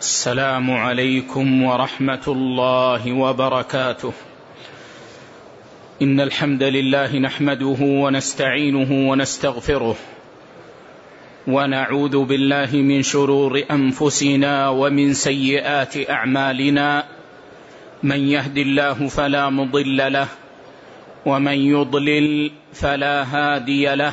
السلام عليكم ورحمة الله وبركاته. إن الحمد لله نحمده ونستعينه ونستغفره ونعوذ بالله من شرور أنفسنا ومن سيئات أعمالنا. من يهد الله فلا مضل له ومن يضلل فلا هادي له.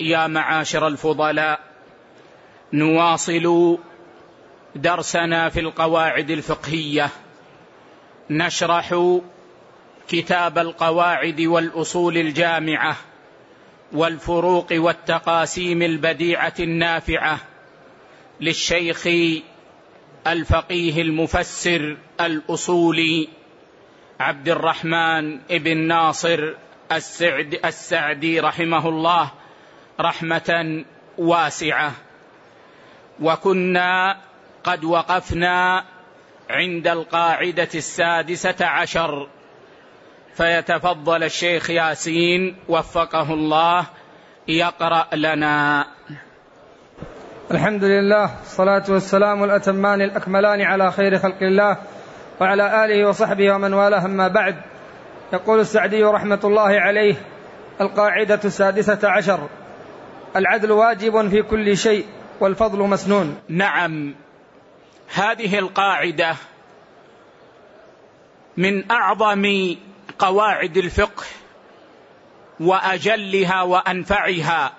يا معاشر الفضلاء نواصل درسنا في القواعد الفقهية. نشرح كتاب القواعد والأصول الجامعة والفروق والتقاسيم البديعة النافعة للشيخ الفقيه المفسر الأصولي عبد الرحمن بن ناصر السعد السعدي رحمه الله. رحمة واسعة. وكنا قد وقفنا عند القاعدة السادسة عشر. فيتفضل الشيخ ياسين وفقه الله يقرأ لنا. الحمد لله الصلاة والسلام الأتمان الأكملان على خير خلق الله وعلى آله وصحبه ومن والاه. أما بعد يقول السعدي رحمة الله عليه القاعدة السادسة عشر. العدل واجب في كل شيء والفضل مسنون. نعم. هذه القاعدة من أعظم قواعد الفقه وأجلها وأنفعها.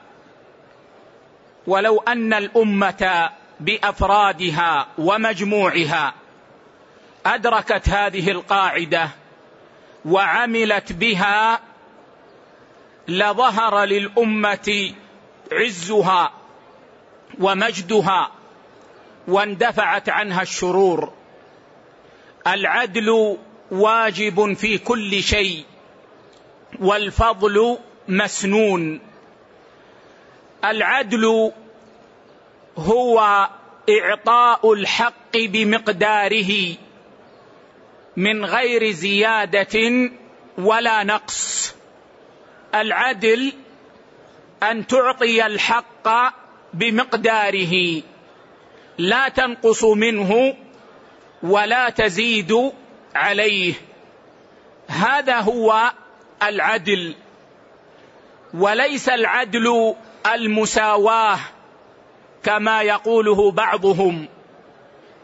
ولو أن الأمة بأفرادها ومجموعها أدركت هذه القاعدة وعملت بها لظهر للأمة عزها ومجدها واندفعت عنها الشرور. العدل واجب في كل شيء والفضل مسنون. العدل هو إعطاء الحق بمقداره من غير زيادة ولا نقص. العدل أن تعطي الحق بمقداره. لا تنقص منه ولا تزيد عليه. هذا هو العدل. وليس العدل المساواة كما يقوله بعضهم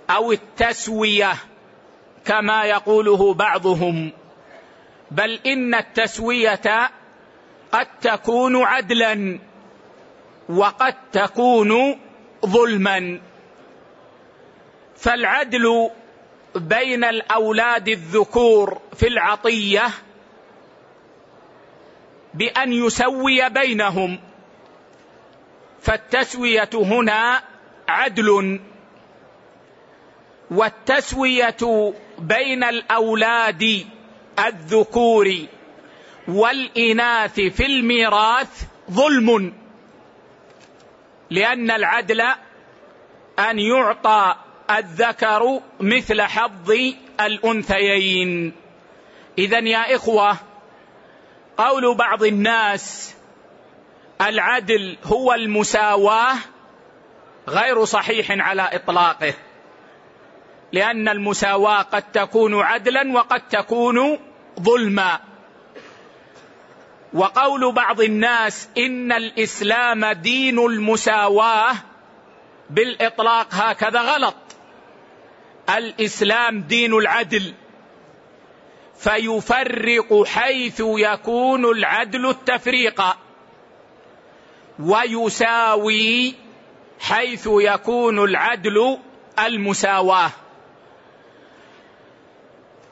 أو التسوية كما يقوله بعضهم. بل إن التسوية قد تكون عدلا وقد تكون ظلما. فالعدل بين الأولاد الذكور في العطية بأن يسوي بينهم فالتسوية هنا عدل. والتسوية بين الأولاد الذكور والإناث في الميراث ظلم لأن العدل أن يعطى الذكر مثل حظ الأنثيين. اذا يا إخوة قول بعض الناس العدل هو المساواة غير صحيح على إطلاقه لأن المساواة قد تكون عدلا وقد تكون ظلما. وقول بعض الناس إن الإسلام دين المساواة بالإطلاق هكذا غلط. الإسلام دين العدل فيفرق حيث يكون العدل التفريق ويساوي حيث يكون العدل المساواة.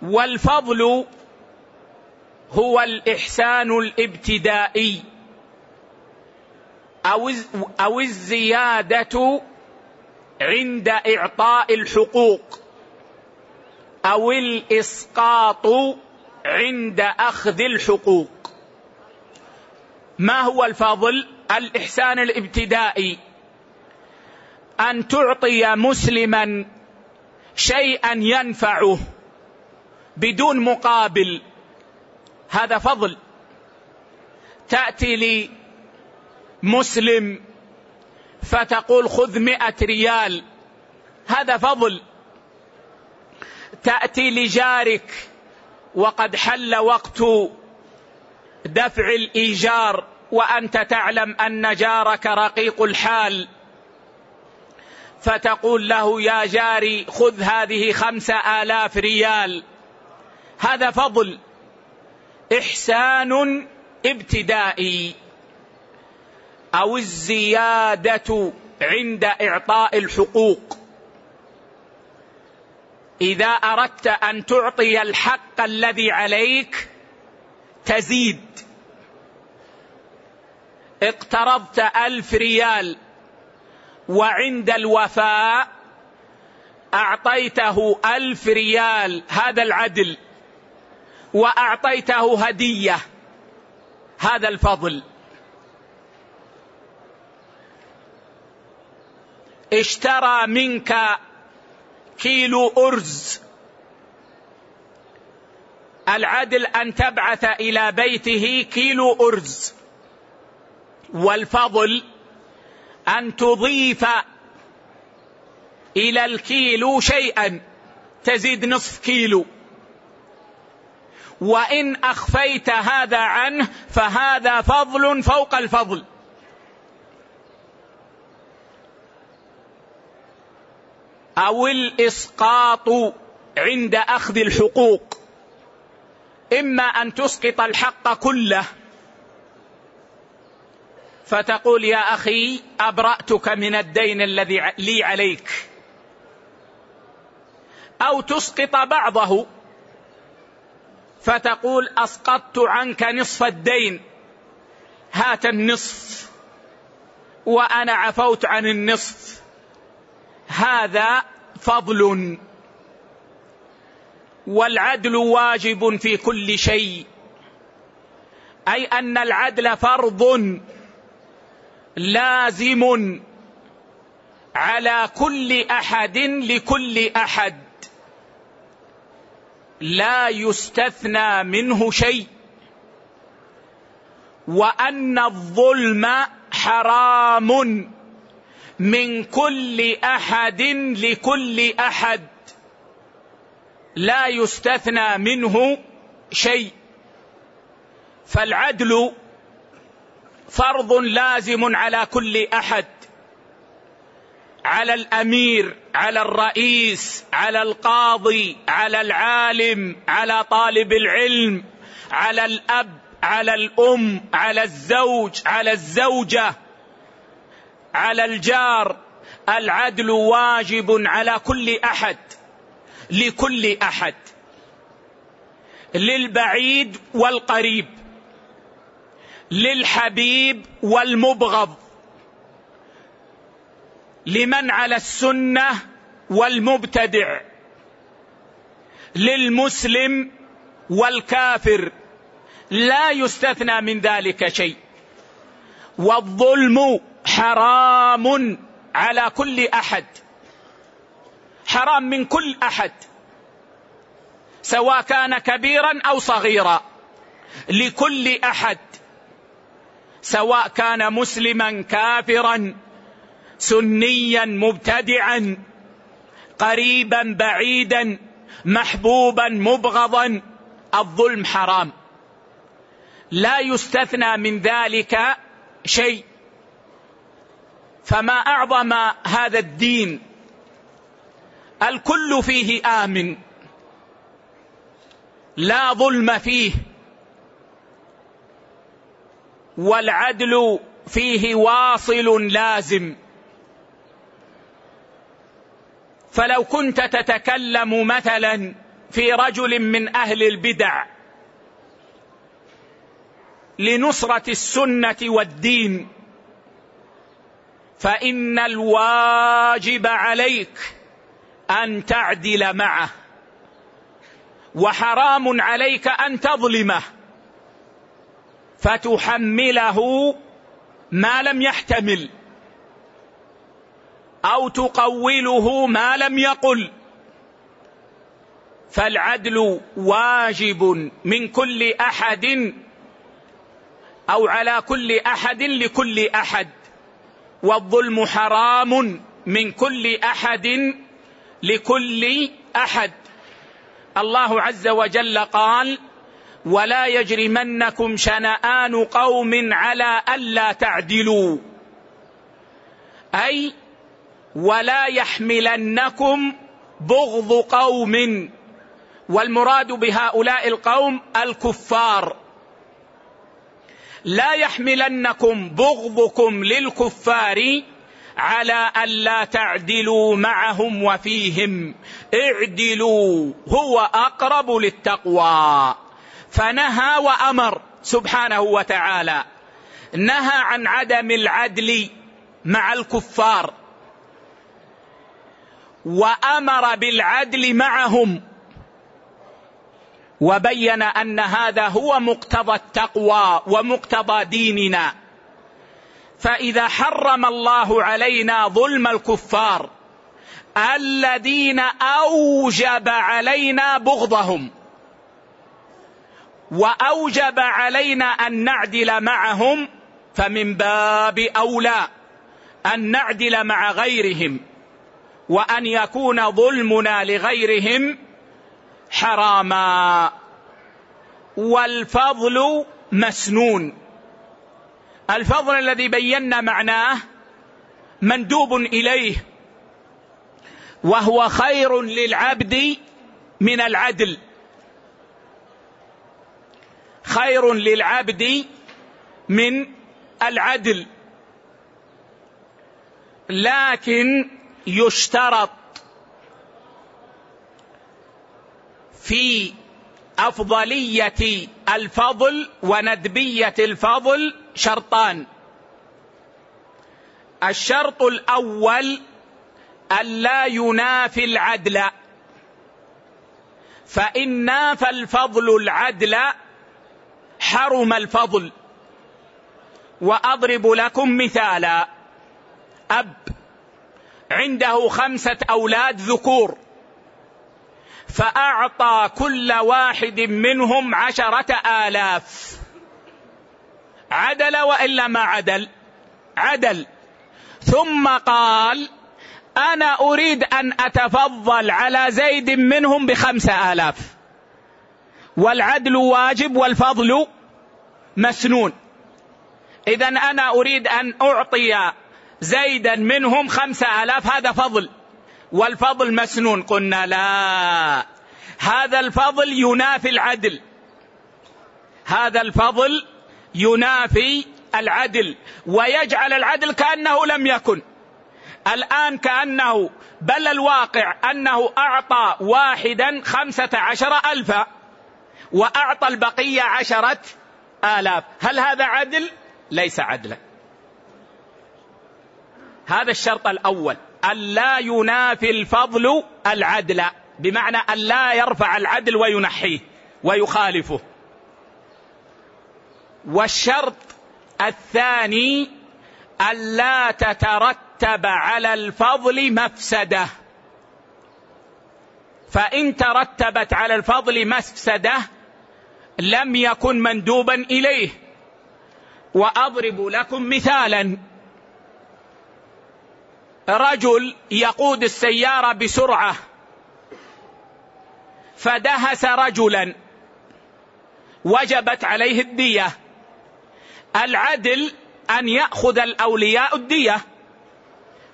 والفضل هو الإحسان الإبتدائي. أو الزيادة عند إعطاء الحقوق. أو الإسقاط عند أخذ الحقوق. ما هو الفضل؟ الإحسان الإبتدائي. أن تعطي مسلما شيئا ينفعه بدون مقابل. هذا فضل. تأتي لمسلم فتقول خذ مئة ريال. هذا فضل. تأتي لجارك وقد حل وقت دفع الإيجار وأنت تعلم أن جارك رقيق الحال. فتقول له يا جاري خذ هذه خمسة آلاف ريال. هذا فضل. إحسان ابتدائي أو الزيادة عند إعطاء الحقوق. إذا أردت أن تعطي الحق الذي عليك تزيد. اقترضت ألف ريال وعند الوفاء أعطيته ألف ريال هذا العدل. وأعطيته هدية. هذا الفضل. اشترى منك كيلو أرز. العدل أن تبعث إلى بيته كيلو أرز. والفضل أن تضيف إلى الكيلو شيئا. تزيد نصف كيلو. وإن أخفيت هذا عنه فهذا فضل فوق الفضل. أو الإسقاط عند أخذ الحقوق. إما أن تسقط الحق كله. فتقول يا أخي أبرأتك من الدين الذي لي عليك. أو تسقط بعضه. فتقول أسقطت عنك نصف الدين. هات النصف. وأنا عفوت عن النصف. هذا فضل. والعدل واجب في كل شيء. أي أن العدل فرض لازم على كل أحد لكل أحد. لا يستثنى منه شيء. وأن الظلم حرام من كل أحد لكل أحد. لا يستثنى منه شيء. فالعدل فرض لازم على كل أحد. على الأمير على الرئيس على القاضي على العالم على طالب العلم على الأب على الأم على الزوج على الزوجة على الجار. العدل واجب على كل أحد لكل أحد للبعيد والقريب للحبيب والمبغض. لمن على السنة والمبتدع للمسلم والكافر. لا يستثنى من ذلك شيء. والظلم حرام على كل أحد. حرام من كل أحد. سواء كان كبيرا أو صغيرا. لكل أحد. سواء كان مسلما كافرا سنيا مبتدعا قريبا بعيدا محبوبا مبغضا. الظلم حرام. لا يستثنى من ذلك شيء. فما أعظم هذا الدين؟ الكل فيه آمن. لا ظلم فيه. والعدل فيه واصل لازم. فلو كنت تتكلم مثلا في رجل من أهل البدع لنصرة السنة والدين فإن الواجب عليك أن تعدل معه وحرام عليك أن تظلمه فتحمله ما لم يحتمل. أو تقوله ما لم يقل. فالعدل واجب من كل أحد أو على كل أحد لكل أحد والظلم حرام من كل أحد لكل أحد. الله عز وجل قال ولا يجرمنكم شنآن قوم على ألا تعدلوا. أي ولا يحملنكم بغض قوم. والمراد بهؤلاء القوم الكفار. لا يحملنكم بغضكم للكفار على الا تعدلوا معهم وفيهم. اعدلوا هو أقرب للتقوى. فنهى وأمر سبحانه وتعالى نهى عن عدم العدل مع الكفار. وأمر بالعدل معهم. وبين أن هذا هو مقتضى التقوى ومقتضى ديننا. فإذا حرم الله علينا ظلم الكفار الذين أوجب علينا بغضهم وأوجب علينا أن نعدل معهم فمن باب أولى أن نعدل مع غيرهم. وأن يكون ظلمنا لغيرهم حراما. والفضل مسنون. الفضل الذي بينا معناه مندوب إليه وهو خير للعبد من العدل. خير للعبد من العدل. لكن يشترط في أفضلية الفضل وندبية الفضل شرطان. الشرط الأول الا ينافي العدل. فإن نافى الفضل العدل حرم الفضل. وأضرب لكم مثالا. أب عنده خمسة أولاد ذكور. فأعطى كل واحد منهم عشرة آلاف. عدل وإلا ما عدل؟ عدل. ثم قال أنا أريد أن أتفضل على زيد منهم بخمسة آلاف. والعدل واجب والفضل مسنون. اذا أنا أريد أن أعطي زيدا منهم خمسة آلاف هذا فضل. والفضل مسنون قلنا لا. هذا الفضل ينافي العدل. هذا الفضل ينافي العدل. ويجعل العدل كأنه لم يكن. الآن كأنه بل الواقع أنه أعطى واحدا خمسة عشر الفا وأعطى البقية عشرة آلاف. هل هذا عدل؟ ليس عدلا. هذا الشرط الأول. ألا ينافي الفضل العدل. بمعنى ألا يرفع العدل وينحيه ويخالفه. والشرط الثاني ألا تترتب على الفضل مفسدة. فإن ترتبت على الفضل مفسدة لم يكن مندوبا إليه. وأضرب لكم مثالا. رجل يقود السيارة بسرعة. فدهس رجلا. وجبت عليه الدية. العدل أن يأخذ الأولياء الدية.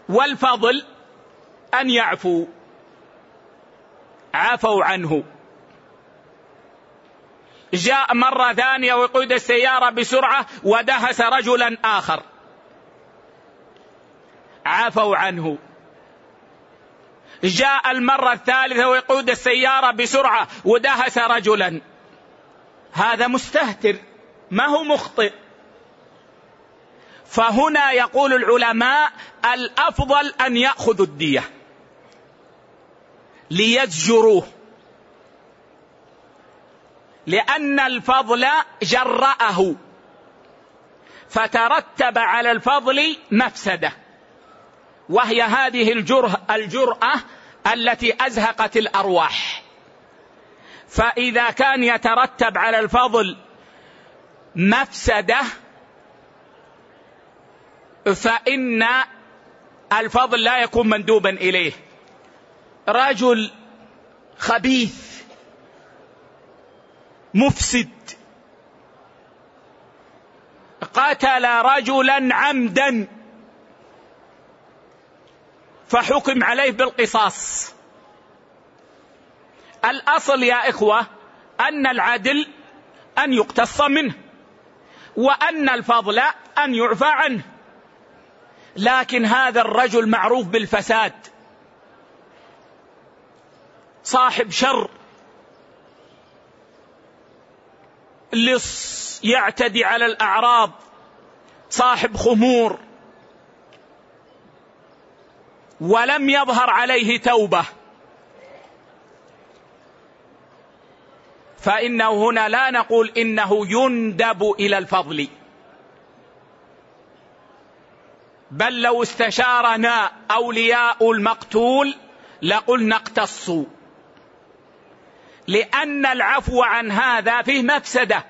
والفضل أن يعفوا عفوا عنه. جاء مرة ثانية ويقود السيارة بسرعة ودهس رجلا آخر. عفوا عنه. جاء المرة الثالثة ويقود السيارة بسرعة ودهس رجلا. هذا مستهتر ما هو مخطئ. فهنا يقول العلماء الأفضل أن يأخذوا الدية. ليزجروه. لأن الفضل جرأه. فترتب على الفضل مفسدة. وهي هذه الجره الجرأة التي أزهقت الأرواح. فإذا كان يترتب على الفضل مفسدة فإن الفضل لا يكون مندوبا إليه. رجل خبيث مفسد قتل رجلا عمدا. فحكم عليه بالقصاص. الأصل يا إخوة أن العدل أن يقتص منه وأن الفضل أن يعفى عنه. لكن هذا الرجل معروف بالفساد. صاحب شر. لص يعتدي على الأعراض. صاحب خمور. ولم يظهر عليه توبة. فإنه هنا لا نقول إنه يندب إلى الفضل. بل لو استشارنا أولياء المقتول لقلنا اقتصوا. لأن العفو عن هذا فيه مفسدة.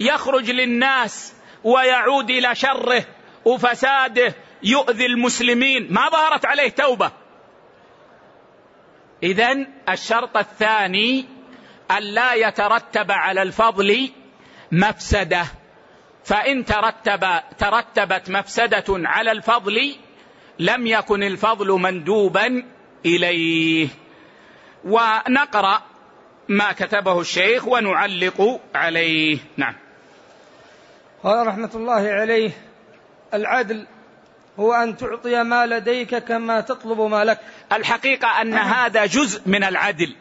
يخرج للناس ويعود إلى شره وفساده يؤذي المسلمين. ما ظهرت عليه توبة. اذا الشرط الثاني أن لا يترتب على الفضل مفسدة. فإن ترتب ترتبت مفسدة على الفضل لم يكن الفضل مندوبا إليه. ونقرأ ما كتبه الشيخ ونعلق عليه. نعم. قال رحمة الله عليه العدل هو أن تعطي ما لديك كما تطلب ما لك. الحقيقة أن هذا جزء من العدل.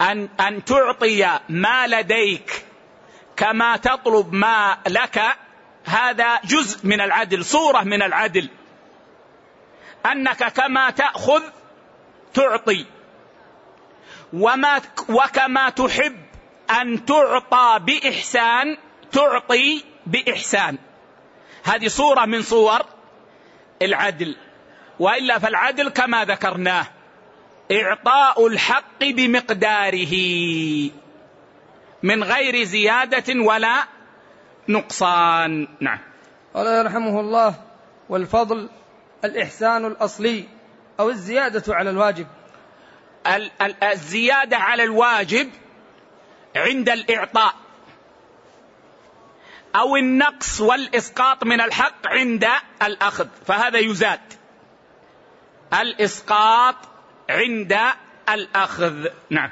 أن أن تعطي ما لديك كما تطلب ما لك هذا جزء من العدل صورة من العدل. أنك كما تأخذ تعطي. وما وكما تحب أن تعطى بإحسان تعطي بإحسان. هذه صورة من صور العدل وإلا فالعدل كما ذكرناه إعطاء الحق بمقداره من غير زيادة ولا نقصان. نعم. قال يرحمه الله والفضل الإحسان الأصلي أو الزيادة على الواجب. الزيادة على الواجب عند الإعطاء. أو النقص والإسقاط من الحق عند الأخذ فهذا يزاد. الإسقاط عند الأخذ. نعم.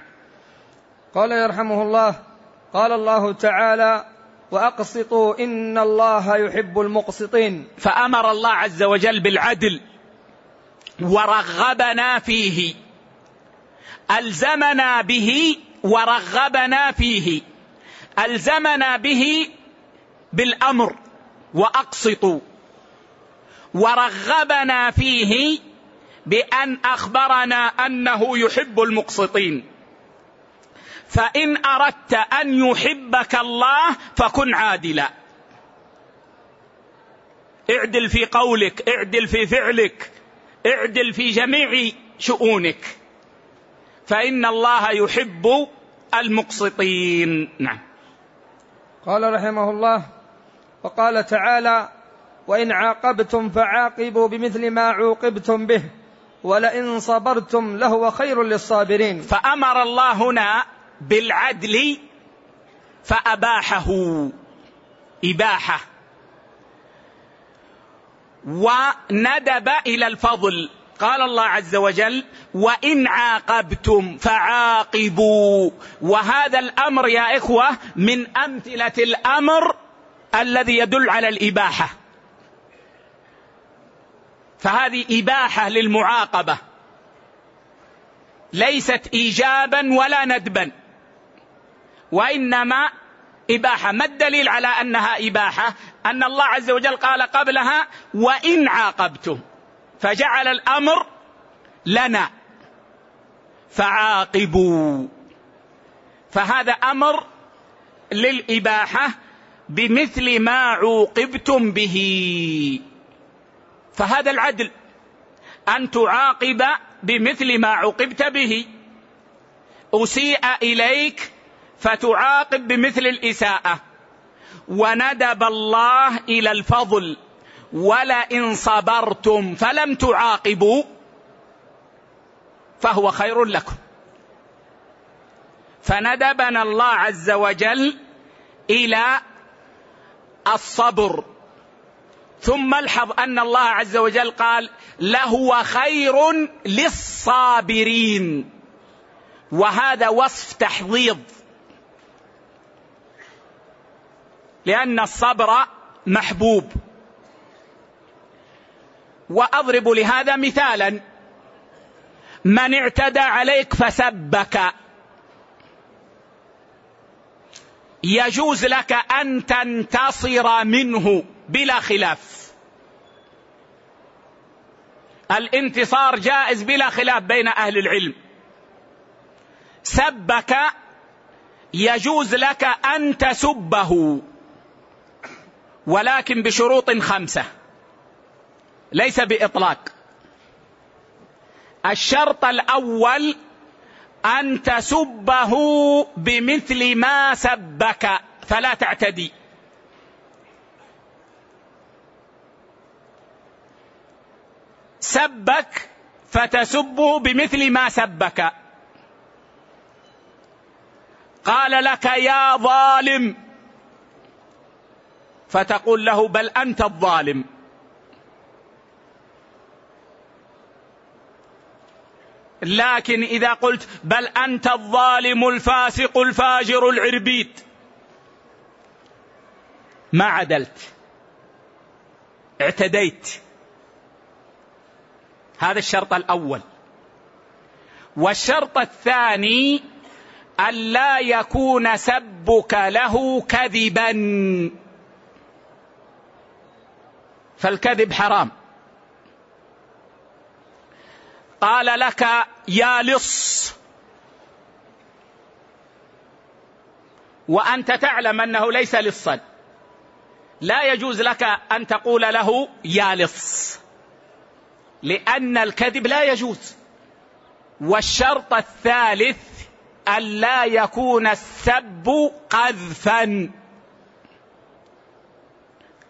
قال يرحمه الله قال الله تعالى وأقسطوا إن الله يحب المقسطين. فأمر الله عز وجل بالعدل ورغبنا فيه. ألزمنا به ورغبنا فيه. ألزمنا به بالأمر وأقسطوا. ورغبنا فيه بأن أخبرنا أنه يحب المقسطين. فإن أردت أن يحبك الله فكن عادلا. اعدل في قولك اعدل في فعلك اعدل في جميع شؤونك. فإن الله يحب المقسطين. نعم. قال رحمه الله وقال تعالى وإن عاقبتم فعاقبوا بمثل ما عوقبتم به ولئن صبرتم لهو خير للصابرين. فأمر الله هنا بالعدل فأباحه إباحة. وندب إلى الفضل. قال الله عز وجل وإن عاقبتم فعاقبوا. وهذا الأمر يا إخوة من أمثلة الأمر الذي يدل على الإباحة. فهذه إباحة للمعاقبة. ليست ايجابا ولا ندبا. وإنما إباحة. ما الدليل على أنها إباحة؟ أن الله عز وجل قال قبلها وإن عاقبتم. فجعل الأمر لنا. فعاقبوا. فهذا أمر للإباحة. بمثل ما عوقبتم به. فهذا العدل أن تعاقب بمثل ما عوقبت به. أسيء إليك فتعاقب بمثل الإساءة. وندب الله إلى الفضل. ولئن صبرتم فلم تعاقبوا فهو خير لكم. فندبنا الله عز وجل إلى الصبر. ثم الحظ أن الله عز وجل قال لهو خير للصابرين. وهذا وصف تحضيض. لأن الصبر محبوب. وأضرب لهذا مثالا. من اعتدى عليك فسبك. يجوز لك أن تنتصر منه بلا خلاف. الانتصار جائز بلا خلاف بين أهل العلم. سبك يجوز لك أن تسبه ولكن بشروط خمسة. ليس بإطلاق. الشرط الأول أن تسبه بمثل ما سبك. فلا تعتدي. سبك فتسبه بمثل ما سبك. قال لك يا ظالم. فتقول له بل أنت الظالم. لكن إذا قلت بل أنت الظالم الفاسق الفاجر العربيد ما عدلت. اعتديت. هذا الشرط الأول. والشرط الثاني الا يكون سبك له كذبا. فالكذب حرام. قال لك يا لص. وأنت تعلم أنه ليس لصا. لا يجوز لك أن تقول له يا لص. لأن الكذب لا يجوز. والشرط الثالث الا يكون السب قذفا.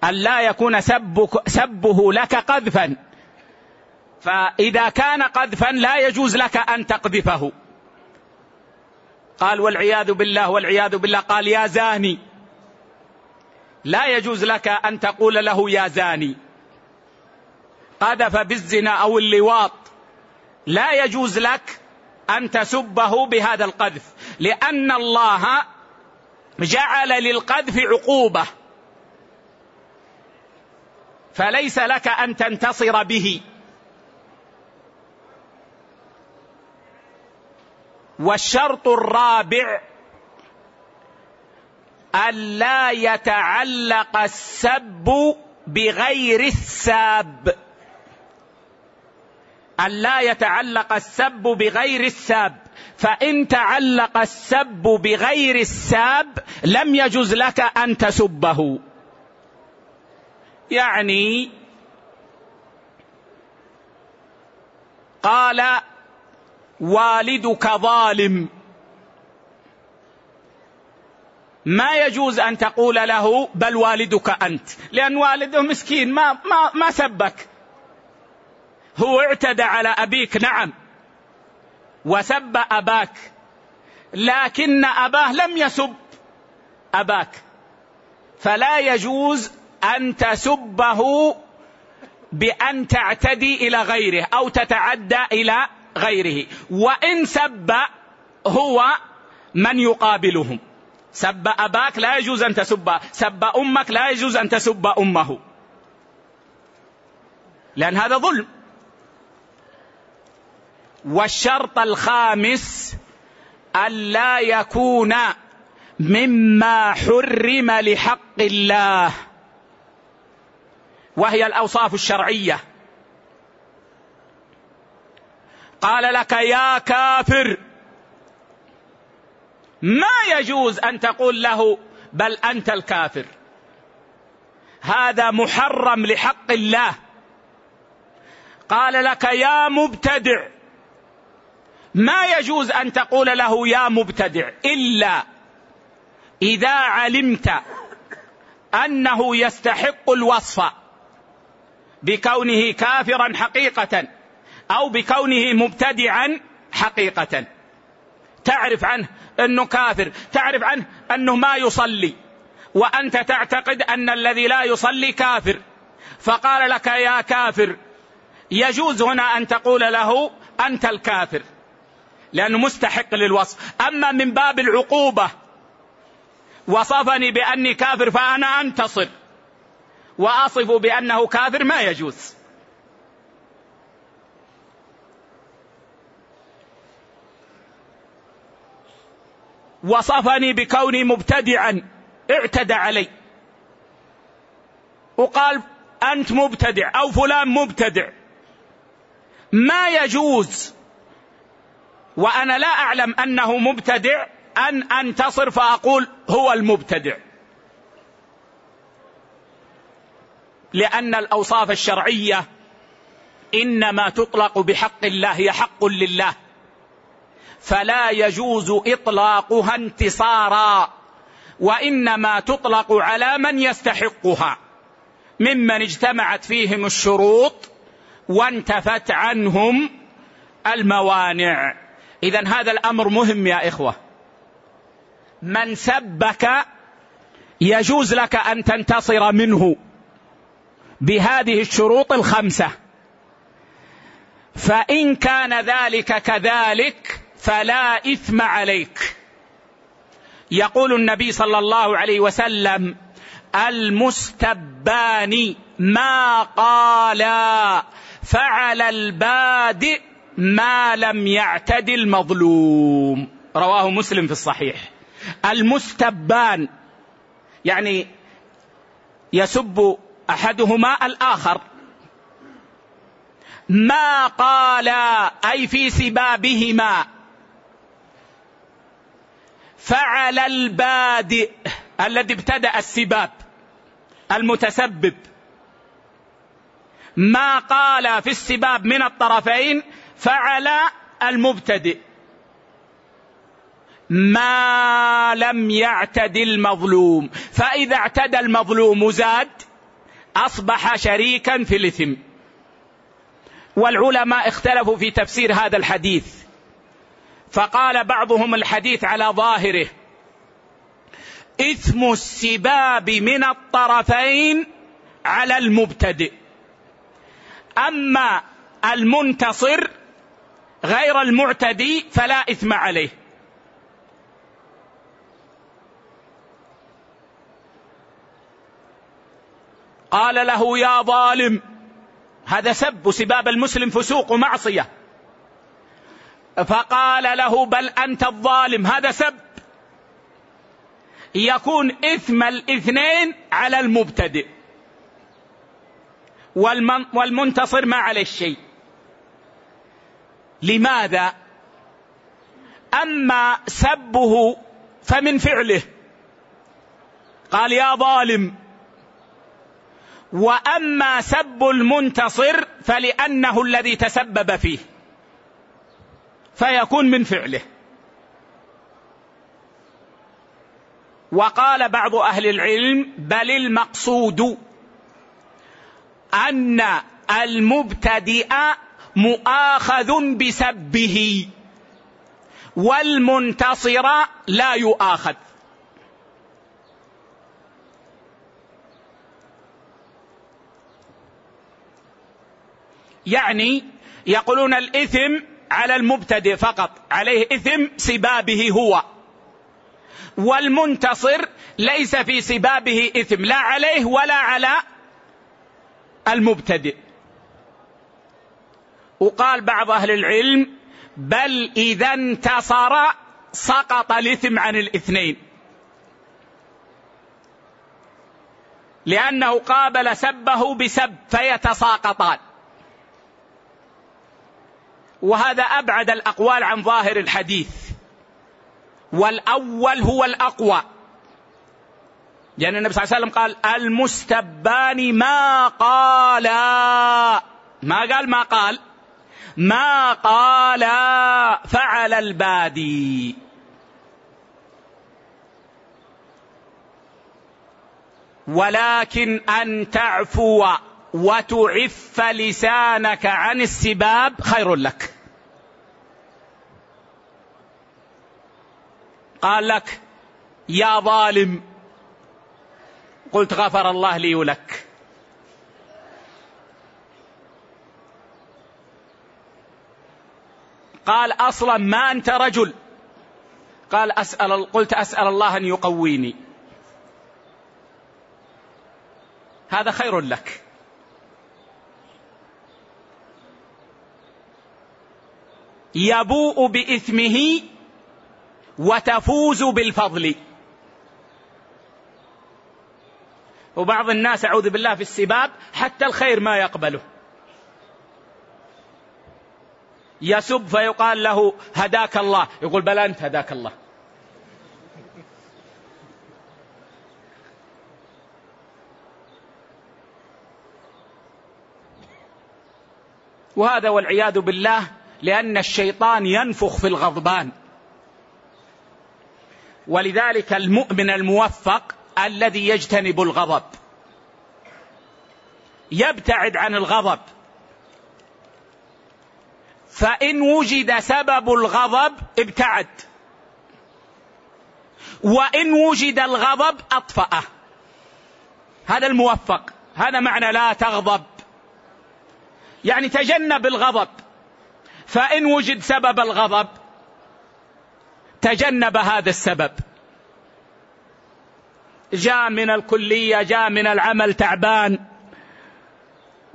ألا يكون سبك سبه لك قذفا. فإذا كان قذفا لا يجوز لك أن تقذفه. قال والعياذ بالله والعياذ بالله. قال يا زاني. لا يجوز لك أن تقول له يا زاني. قذف بالزنا أو اللواط. لا يجوز لك أن تسبه بهذا القذف. لأن الله جعل للقذف عقوبة. فليس لك أن تنتصر به. والشرط الرابع ألا يتعلق السب بغير الساب. ألا يتعلق السب بغير الساب. فإن تعلق السب بغير الساب لم يجز لك أن تسبه. يعني قال والدك ظالم. ما يجوز أن تقول له بل والدك أنت لأن والده مسكين ما, ما, ما سبك. هو اعتدى على أبيك نعم. وسب أباك لكن أباه لم يسب أباك. فلا يجوز أن تسبه بأن تعتدي إلى غيره أو تتعدى إلى غيره. وإن سب هو من يقابلهم. سب أباك لا يجوز أن تسب. سب أمك لا يجوز أن تسب أمه. لأن هذا ظلم. والشرط الخامس ألا يكون مما حرم لحق الله. وهي الأوصاف الشرعية. قال لك يا كافر ما يجوز أن تقول له بل أنت الكافر. هذا محرم لحق الله. قال لك يا مبتدع ما يجوز أن تقول له يا مبتدع إلا إذا علمت أنه يستحق الوصف بكونه كافرا حقيقه. أو بكونه مبتدعا حقيقة. تعرف عنه أنه كافر تعرف عنه أنه ما يصلي. وأنت تعتقد أن الذي لا يصلي كافر. فقال لك يا كافر يجوز هنا أن تقول له أنت الكافر لأنه مستحق للوصف. أما من باب العقوبة وصفني بأني كافر فأنا أنتصر وأصف بأنه كافر ما يجوز. وصفني بكوني مبتدعا. اعتدى علي. وقال أنت مبتدع أو فلان مبتدع. ما يجوز وأنا لا أعلم أنه مبتدع أن أنتصر فأقول هو المبتدع. لأن الأوصاف الشرعية إنما تطلق بحق الله هي حق لله. فلا يجوز إطلاقها انتصارا وإنما تطلق على من يستحقها. ممن اجتمعت فيهم الشروط وانتفت عنهم الموانع. اذا هذا الأمر مهم يا إخوة. من سبك يجوز لك أن تنتصر منه بهذه الشروط الخمسة. فإن كان ذلك كذلك فلا إثم عليك. يقول النبي صلى الله عليه وسلم المستبان ما قالا فعل البادئ ما لم يعتد المظلوم. رواه مسلم في الصحيح. المستبان يعني يسب أحدهما الآخر. ما قالا أي في سبابهما. فعل البادئ الذي ابتدأ السباب المتسبب. ما قال في السباب من الطرفين فعل المبتدئ. ما لم يعتد المظلوم. فإذا اعتدى المظلوم زاد أصبح شريكا في الإثم. والعلماء اختلفوا في تفسير هذا الحديث. فقال بعضهم الحديث على ظاهره إثم السباب من الطرفين على المبتدئ. أما المنتصر غير المعتدي فلا إثم عليه. قال له يا ظالم هذا سب سباب المسلم فسوق ومعصيه فقال له بل أنت الظالم. هذا سب. يكون إثم الاثنين على المبتدئ. والمنتصر ما عليه الشيء. لماذا؟ أما سبه فمن فعله. قال يا ظالم. وأما سب المنتصر فلأنه الذي تسبب فيه. فيكون من فعله. وقال بعض أهل العلم بل المقصود أن المبتدئ مؤاخذ بسبه والمنتصر لا يؤاخذ. يعني يقولون الإثم على المبتدئ فقط عليه إثم سبابه هو. والمنتصر ليس في سبابه إثم لا عليه ولا على المبتدئ. وقال بعض أهل العلم بل إذا انتصر سقط الإثم عن الاثنين. لأنه قابل سبه بسب فيتساقطان. وهذا أبعد الأقوال عن ظاهر الحديث. والأول هو الأقوى. لأن النبي صلى الله عليه وسلم قال المستبان ما قالا ما قال ما قال. ما قالا فعل البادي. ولكن أن تعفو وتعف لسانك عن السباب خير لك. قال لك يا ظالم قلت غفر الله لي ولك. قال أصلا ما أنت رجل. قال أسأل قلت أسأل الله أن يقويني. هذا خير لك. يبوء بإثمه وتفوز بالفضل. وبعض الناس أعوذ بالله في السباب حتى الخير ما يقبله. يسب فيقال له هداك الله. يقول بل أنت هداك الله. وهذا والعياذ بالله لأن الشيطان ينفخ في الغضبان. ولذلك المؤمن الموفق الذي يجتنب الغضب. يبتعد عن الغضب. فإن وجد سبب الغضب ابتعد. وإن وجد الغضب أطفأه. هذا الموفق. هذا معنى لا تغضب. يعني تجنب الغضب. فإن وجد سبب الغضب تجنب هذا السبب. جاء من الكلية جاء من العمل تعبان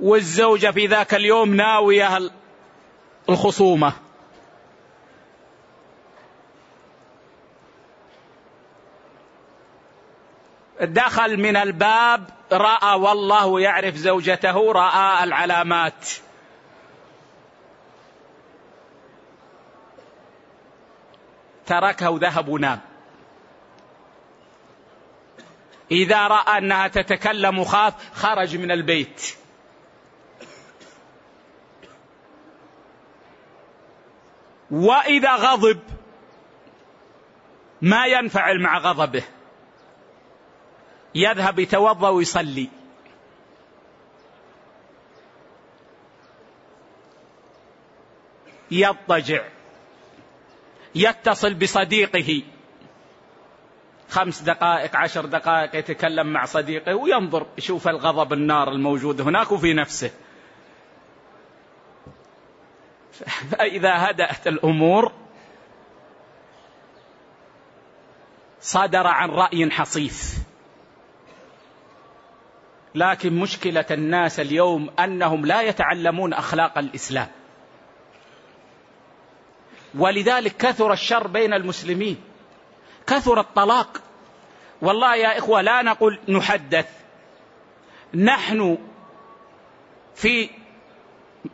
والزوجة في ذاك اليوم ناوية الخصومة. دخل من الباب رأى والله يعرف زوجته رأى العلامات. تركه وذهب ونام إذا رأى أنها تتكلم وخاف خرج من البيت. وإذا غضب ما ينفعل مع غضبه. يذهب يتوضأ ويصلي. يضطجع. يتصل بصديقه. خمس دقائق عشر دقائق يتكلم مع صديقه وينظر يشوف الغضب النار الموجود هناك وفي نفسه. فإذا هدأت الأمور صدر عن رأي حصيف. لكن مشكلة الناس اليوم أنهم لا يتعلمون أخلاق الإسلام. ولذلك كثر الشر بين المسلمين. كثر الطلاق. والله يا إخوة لا نقول نحدث. نحن في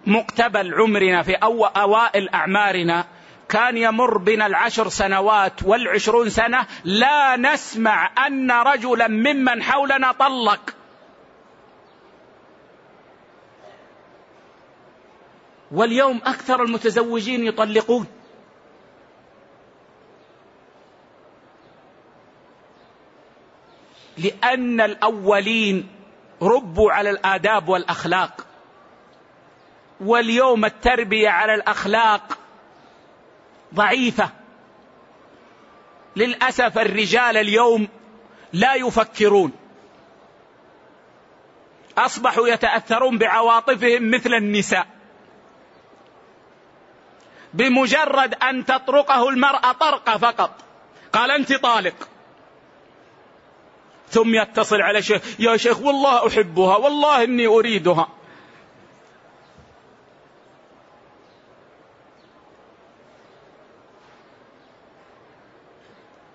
مقتبل عمرنا في أوائل أعمارنا كان يمر بنا العشر سنوات والعشرون سنة لا نسمع أن رجلا ممن حولنا طلق. واليوم أكثر المتزوجين يطلقون. لأن الأولين ربوا على الآداب والأخلاق. واليوم التربية على الأخلاق ضعيفة. للأسف الرجال اليوم لا يفكرون. أصبحوا يتأثرون بعواطفهم مثل النساء. بمجرد أن تطرقه المرأة طرقة فقط. قال أنت طالق. ثم يتصل على شيخ يا شيخ والله أحبها والله إني أريدها.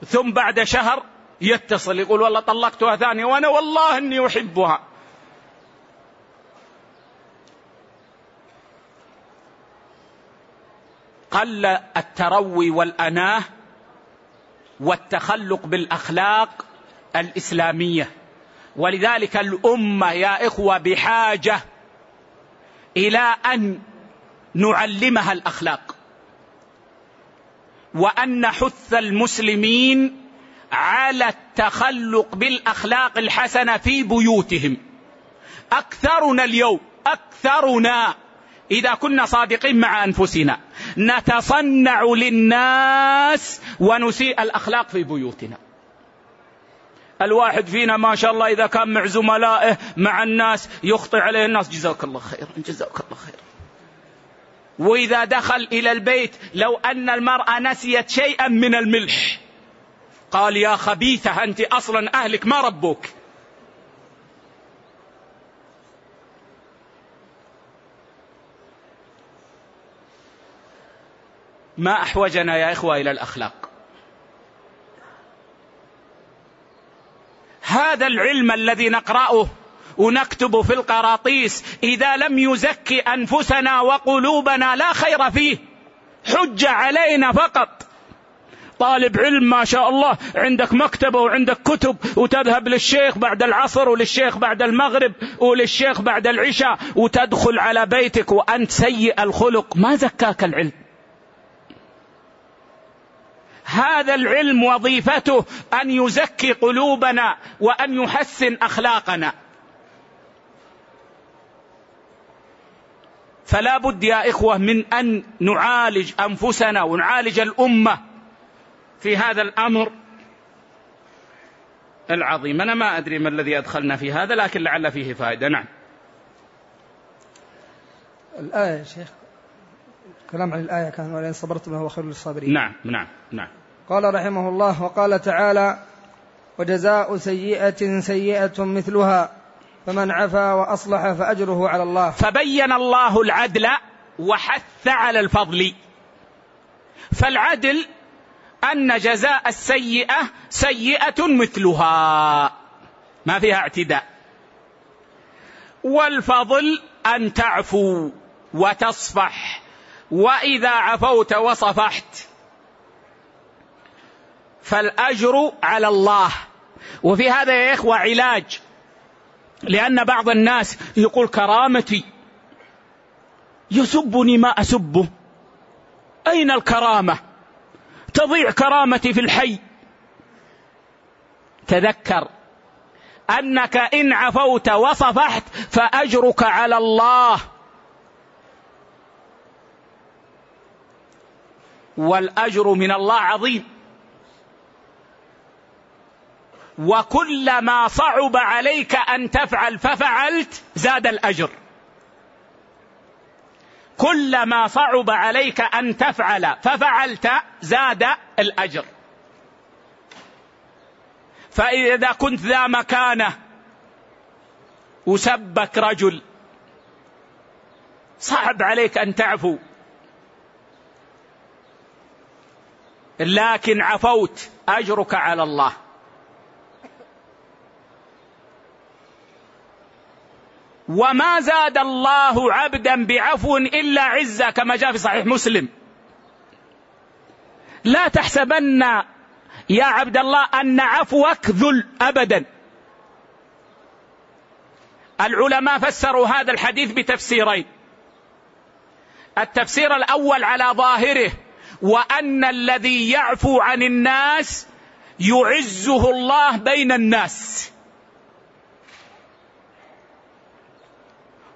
ثم بعد شهر يتصل يقول والله طلقتها ثانية وأنا والله إني أحبها. قل التروي والأناه والتخلق بالأخلاق الإسلامية. ولذلك الأمة يا إخوة بحاجة إلى أن نعلمها الأخلاق. وأن نحث المسلمين على التخلق بالأخلاق الحسنة في بيوتهم. أكثرنا اليوم أكثرنا إذا كنا صادقين مع أنفسنا. نتصنع للناس ونسيء الأخلاق في بيوتنا. الواحد فينا ما شاء الله إذا كان مع زملائه مع الناس يخطئ عليه الناس. جزاك الله خيرا جزاك الله خيرا وإذا دخل إلى البيت لو أن المرأة نسيت شيئا من الملح. قال يا خبيثة أنت أصلا أهلك ما ربوك. ما أحوجنا يا إخوة إلى الأخلاق. هذا العلم الذي نقرأه ونكتب في القراطيس إذا لم يزكي أنفسنا وقلوبنا لا خير فيه. حجه علينا فقط. طالب علم ما شاء الله عندك مكتبة وعندك كتب وتذهب للشيخ بعد العصر وللشيخ بعد المغرب وللشيخ بعد العشاء وتدخل على بيتك وأنت سيء الخلق. ما زكاك العلم؟ هذا العلم وظيفته أن يزكي قلوبنا وأن يحسن أخلاقنا. فلا بد يا إخوة من أن نعالج أنفسنا ونعالج الأمة في هذا الأمر العظيم. أنا ما أدري ما الذي أدخلنا في هذا لكن لعل فيه فائدة. نعم. الآية يا شيخ. كلام عن الآية كان ولئن صبرتم هو خير للصابرين. نعم نعم نعم. قال رحمه الله وقال تعالى وجزاء سيئة سيئة مثلها فمن عفا وأصلح فأجره على الله. فبين الله العدل وحث على الفضل. فالعدل أن جزاء السيئة سيئة مثلها. ما فيها اعتداء. والفضل أن تعفو وتصفح وإذا عفوت وصفحت. فالأجر على الله. وفي هذا يا إخوة علاج. لأن بعض الناس يقول كرامتي. يسبني ما أسبه. أين الكرامة؟ تضيع كرامتي في الحي. تذكر أنك إن عفوت وصفحت فأجرك على الله. والأجر من الله عظيم. وكلما صعب عليك أن تفعل ففعلت زاد الأجر. كلما صعب عليك أن تفعل ففعلت زاد الأجر. فإذا كنت ذا مكانة وسبك رجل صعب عليك أن تعفو. لكن عفوت أجرك على الله. وما زاد الله عبدا بعفو إلا عزة كما جاء في صحيح مسلم. لا تحسبن يا عبد الله أن عفوك ذل ابدا. العلماء فسروا هذا الحديث بتفسيرين. التفسير الأول على ظاهره وأن الذي يعفو عن الناس يعزه الله بين الناس.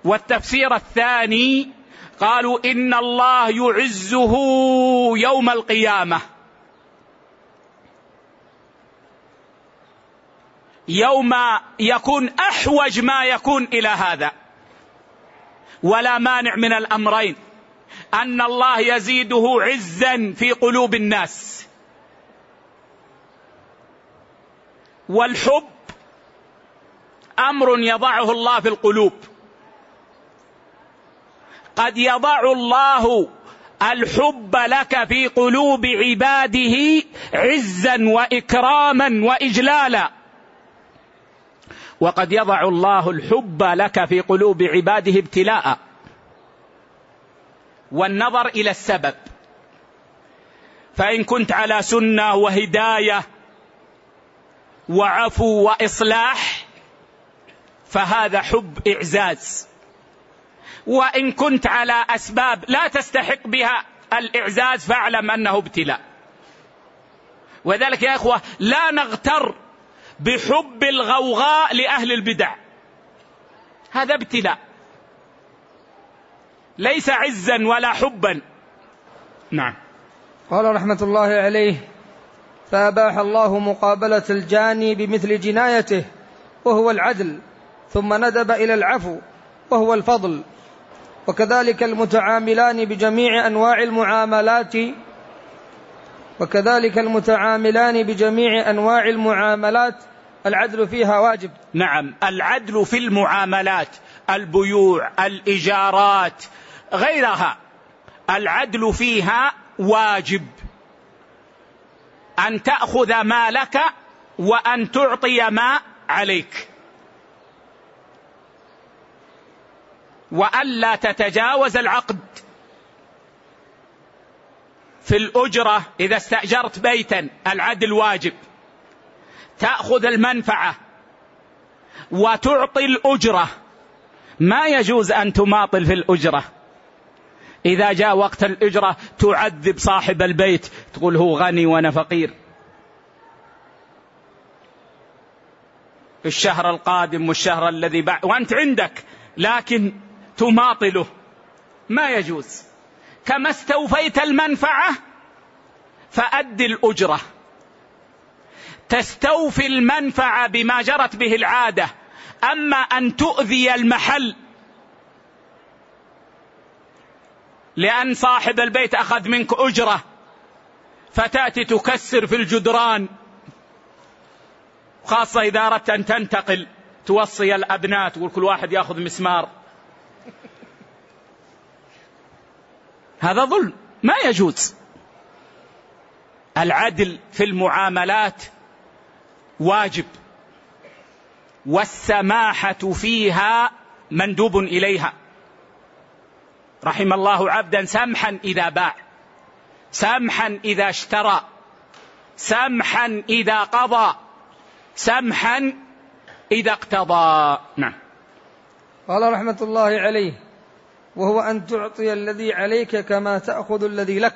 والتفسير الثاني قالوا إن الله يعزه يوم القيامة. يوم يكون أحوج ما يكون إلى هذا. ولا مانع من الأمرين. أن الله يزيده عزا في قلوب الناس. والحب أمر يضعه الله في القلوب. قد يضع الله الحب لك في قلوب عباده عزا وإكراما وإجلالا. وقد يضع الله الحب لك في قلوب عباده ابتلاء. والنظر إلى السبب. فإن كنت على سنة وهداية وعفو وإصلاح فهذا حب إعزاز. وإن كنت على أسباب لا تستحق بها الإعزاز فاعلم أنه ابتلاء. وذلك يا إخوة لا نغتر بحب الغوغاء لأهل البدع. هذا ابتلاء. ليس عزا ولا حبا. نعم. قال رحمة الله عليه فأباح الله مقابلة الجاني بمثل جنايته وهو العدل ثم ندب إلى العفو وهو الفضل. وكذلك المتعاملان بجميع أنواع المعاملات وكذلك المتعاملان بجميع أنواع المعاملات العدل فيها واجب. نعم العدل في المعاملات البيوع الايجارات غيرها العدل فيها واجب. أن تأخذ ما لك وأن تعطي ما عليك. وألا تتجاوز العقد في الأجرة إذا استأجرت بيتا العدل واجب. تأخذ المنفعة وتعطي الأجرة. ما يجوز أن تماطل في الأجرة. إذا جاء وقت الأجرة تعذب صاحب البيت تقول هو غني وأنا فقير. الشهر القادم والشهر الذي بعد وأنت عندك لكن تماطله. ما يجوز. كما استوفيت المنفعة فأد الأجرة. تستوفي المنفعة بما جرت به العادة. أما أن تؤذي المحل لأن صاحب البيت أخذ منك أجرة فتأتي تكسر في الجدران. خاصة إذا أردت أن تنتقل توصي الأبناء تقول كل واحد يأخذ مسمار. هذا ظلم ما يجوز. العدل في المعاملات واجب والسماحة فيها مندوب إليها. رحم الله عبدا سمحا إذا باع سمحا إذا اشترى سمحا إذا قضى سمحا إذا اقتضى. نعم. قال رحمة الله عليه وهو أن تعطي الذي عليك كما تأخذ الذي لك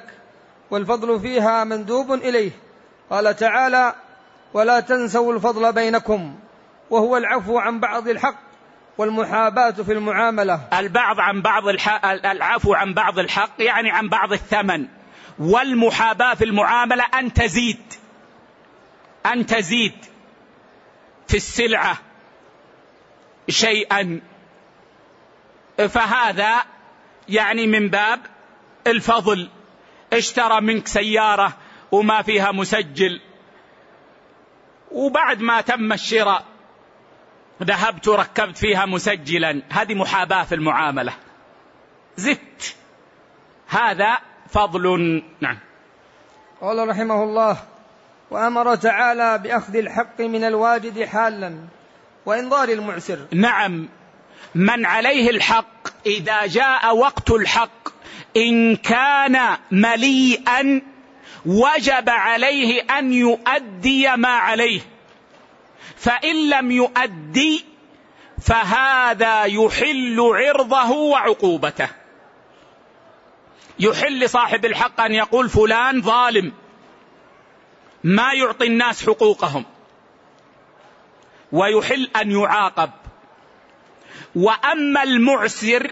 والفضل فيها مندوب إليه. قال تعالى ولا تنسوا الفضل بينكم وهو العفو عن بعض الحق والمحاباة في المعاملة. البعض عن بعض الحق العفو عن بعض الحق يعني عن بعض الثمن والمحاباة في المعاملة أن تزيد أن تزيد في السلعة شيئا. فهذا يعني من باب الفضل. اشترى منك سيارة وما فيها مسجل. وبعد ما تم الشراء ذهبت وركبت فيها مسجلا. هذه محاباة في المعاملة. زدت هذا فضل. نعم. قال رحمه الله وأمر تعالى بأخذ الحق من الواجد حالا وإنظار المعسر. نعم. من عليه الحق إذا جاء وقت الحق إن كان مليئا وجب عليه أن يؤدي ما عليه. فإن لم يؤدي فهذا يحل عرضه وعقوبته. يحل صاحب الحق أن يقول فلان ظالم ما يعطي الناس حقوقهم. ويحل أن يعاقب. وأما المعسر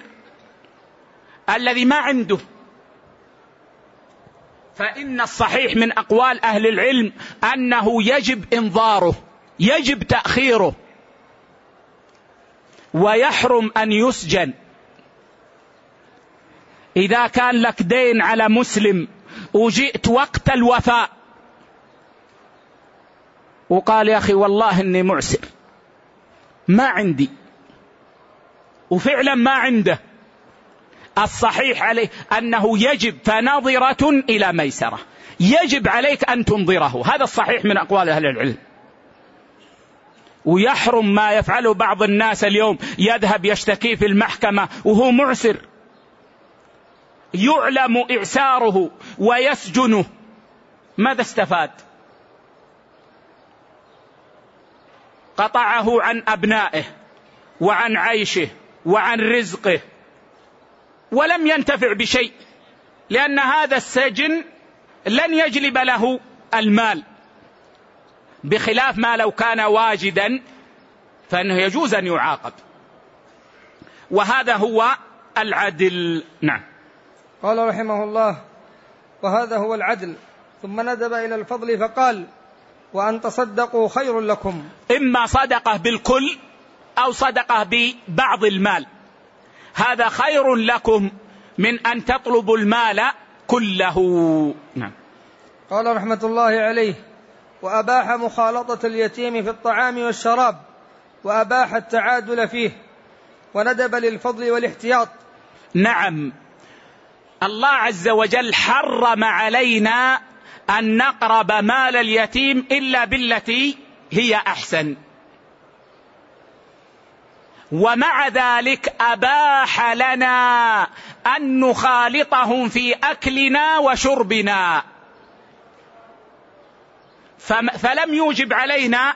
الذي ما عنده فإن الصحيح من أقوال أهل العلم أنه يجب إنظاره يجب تأخيره ويحرم أن يسجن. إذا كان لك دين على مسلم وجئت وقت الوفاء وقال يا أخي والله إني معسر ما عندي. وفعلا ما عنده. الصحيح عليه أنه يجب فنظرة إلى ميسرة. يجب عليك أن تنظره. هذا الصحيح من أقوال أهل العلم. ويحرم ما يفعله بعض الناس اليوم. يذهب يشتكي في المحكمة وهو معسر. يعلم إعساره ويسجنه. ماذا استفاد؟ قطعه عن أبنائه وعن عيشه. وعن رزقه ولم ينتفع بشيء لأن هذا السجن لن يجلب له المال. بخلاف ما لو كان واجدا فإنه يجوز أن يعاقب. وهذا هو العدل. نعم. قال رحمه الله وهذا هو العدل. ثم ندب إلى الفضل فقال وأن تصدقوا خير لكم. إما صدقة بالكل أو صدقة ببعض المال. هذا خير لكم من أن تطلبوا المال كله. نعم. قال رحمة الله عليه وأباح مخالطة اليتيم في الطعام والشراب وأباح التعادل فيه وندب للفضل والاحتياط. نعم. الله عز وجل حرم علينا أن نقرب مال اليتيم إلا بالتي هي أحسن. ومع ذلك أباح لنا أن نخالطهم في أكلنا وشربنا. فلم يوجب علينا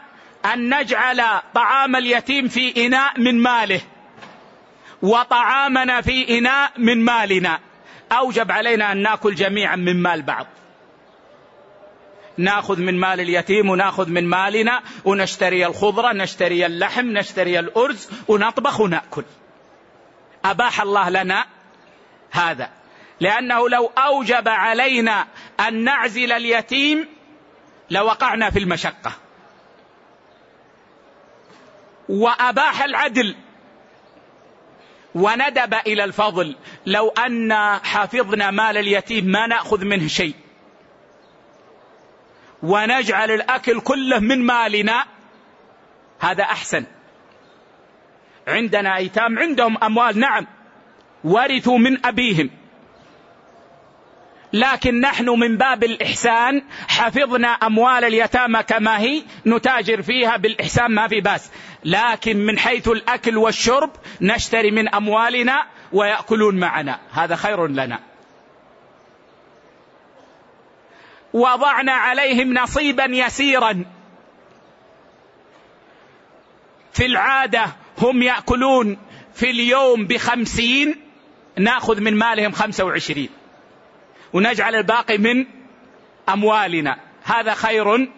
أن نجعل طعام اليتيم في إناء من ماله وطعامنا في إناء من مالنا. أوجب علينا أن نأكل جميعا من مال بعض. ناخذ من مال اليتيم وناخذ من مالنا ونشتري الخضرة نشتري اللحم نشتري الأرز ونطبخ ونأكل. أباح الله لنا هذا. لأنه لو أوجب علينا أن نعزل اليتيم لوقعنا في المشقة. وأباح العدل وندب إلى الفضل. لو أن حفظنا مال اليتيم ما نأخذ منه شيء. ونجعل الأكل كله من مالنا. هذا أحسن. عندنا أيتام عندهم أموال نعم. ورثوا من أبيهم. لكن نحن من باب الإحسان حفظنا أموال اليتامى كما هي نتاجر فيها بالإحسان ما في بأس. لكن من حيث الأكل والشرب نشتري من أموالنا ويأكلون معنا. هذا خير لنا. وضعنا عليهم نصيبا يسيرا. في العادة هم يأكلون في اليوم بخمسين نأخذ من مالهم خمسة وعشرين. ونجعل الباقي من أموالنا. هذا خير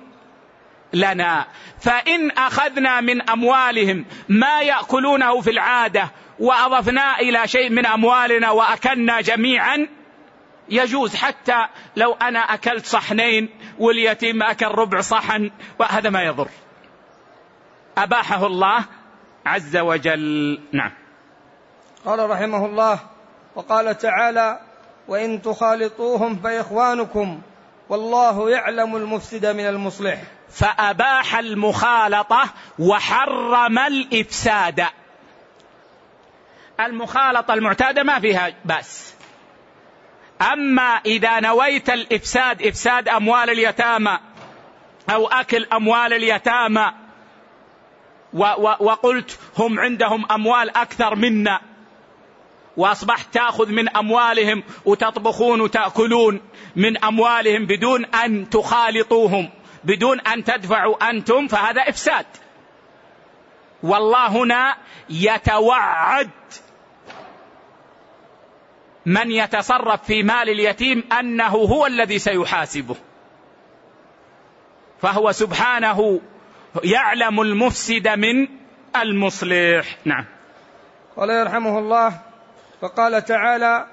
لنا. فإن أخذنا من أموالهم ما يأكلونه في العادة وأضفنا إلى شيء من أموالنا وأكلنا جميعا يجوز حتى لو أنا أكلت صحنين واليتيم أكل ربع صحن وهذا ما يضر. أباحه الله عز وجل. نعم. قال رحمه الله وقال تعالى وإن تخالطوهم فإخوانكم والله يعلم المفسد من المصلح. فأباح المخالطة وحرم الإفساد. المخالطة المعتادة ما فيها بأس. أما إذا نويت الإفساد إفساد أموال اليتامى أو أكل أموال اليتامى وقلت هم عندهم أموال أكثر منا وأصبحت تأخذ من أموالهم وتطبخون وتأكلون من أموالهم بدون أن تخالطوهم بدون أن تدفعوا أنتم فهذا إفساد. والله هنا يتوعد من يتصرف في مال اليتيم أنه هو الذي سيحاسبه. فهو سبحانه يعلم المفسد من المصلح. نعم. قال يرحمه الله وقال تعالى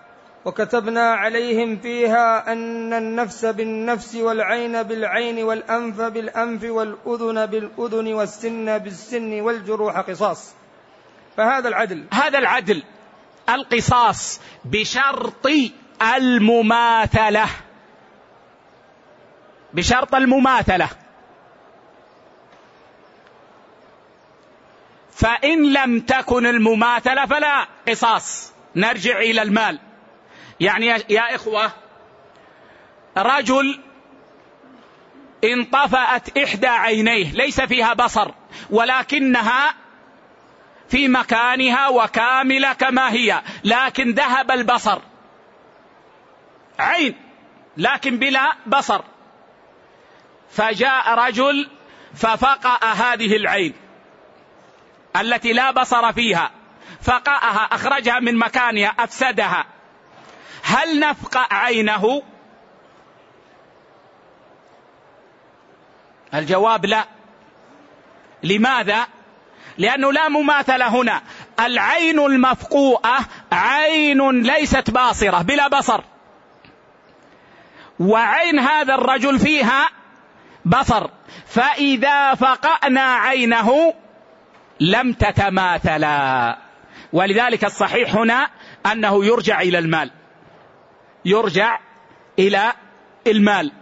وكتبنا عليهم فيها أن النفس بالنفس والعين بالعين والأنف بالأنف والأذن بالأذن والسن بالسن والجروح قصاص. فهذا العدل. هذا العدل القصاص بشرط المماثلة. بشرط المماثلة. فإن لم تكن المماثلة فلا قصاص. نرجع إلى المال. يعني يا إخوة رجل انطفأت إحدى عينيه ليس فيها بصر ولكنها في مكانها وكاملة كما هي لكن ذهب البصر. عين لكن بلا بصر. فجاء رجل ففقأ هذه العين التي لا بصر فيها فقأها أخرجها من مكانها أفسدها. هل نفقأ عينه؟ الجواب لا. لماذا؟ لأنه لا مماثلة هنا. العين المفقوءة عين ليست باصرة بلا بصر. وعين هذا الرجل فيها بصر. فإذا فقأنا عينه لم تتماثلا. ولذلك الصحيح هنا أنه يرجع إلى المال. يرجع إلى المال.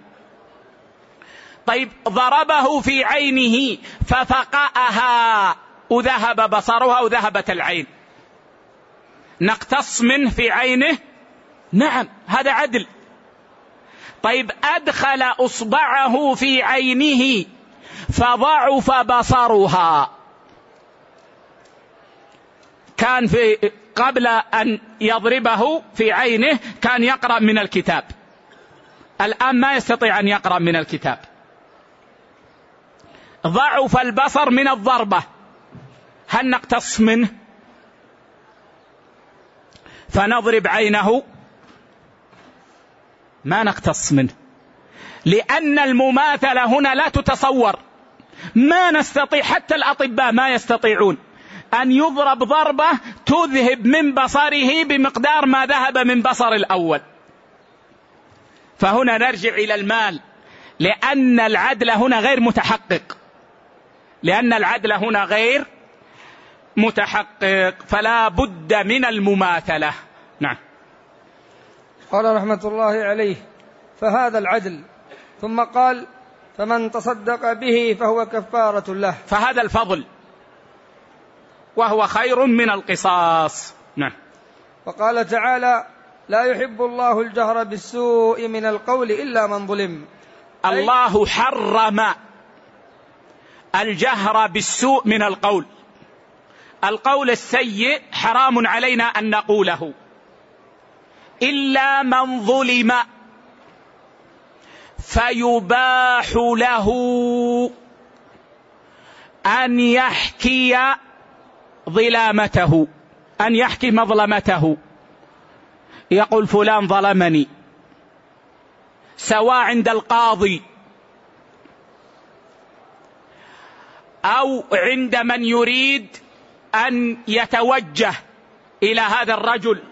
طيب ضربه في عينه ففقأها. وذهب بصرها وذهبت العين. نقتص منه في عينه؟ نعم هذا عدل. طيب أدخل أصبعه في عينه فضعف بصرها كان في قبل أن يضربه في عينه كان يقرأ من الكتاب. الآن ما يستطيع أن يقرأ من الكتاب. ضعف البصر من الضربة. هل نقتص منه؟ فنضرب عينه. ما نقتص منه. لأن المماثلة هنا لا تتصور. ما نستطيع حتى الأطباء ما يستطيعون أن يضرب ضربة تذهب من بصره بمقدار ما ذهب من بصر الأول. فهنا نرجع إلى المال. لأن العدل هنا غير متحقق. لأن العدل هنا غير متحقق فلا بد من المماثلة. نعم. قال رحمة الله عليه فهذا العدل. ثم قال فمن تصدق به فهو كفارة له. فهذا الفضل. وهو خير من القصاص. نعم. وقال تعالى لا يحب الله الجهر بالسوء من القول إلا من ظلم. الله حرم الجهر بالسوء من القول. القول السيء حرام علينا أن نقوله. إلا من ظلم فيباح له أن يحكي ظلامته أن يحكي مظلمته. يقول فلان ظلمني سواء عند القاضي أو عند من يريد أن يتوجه إلى هذا الرجل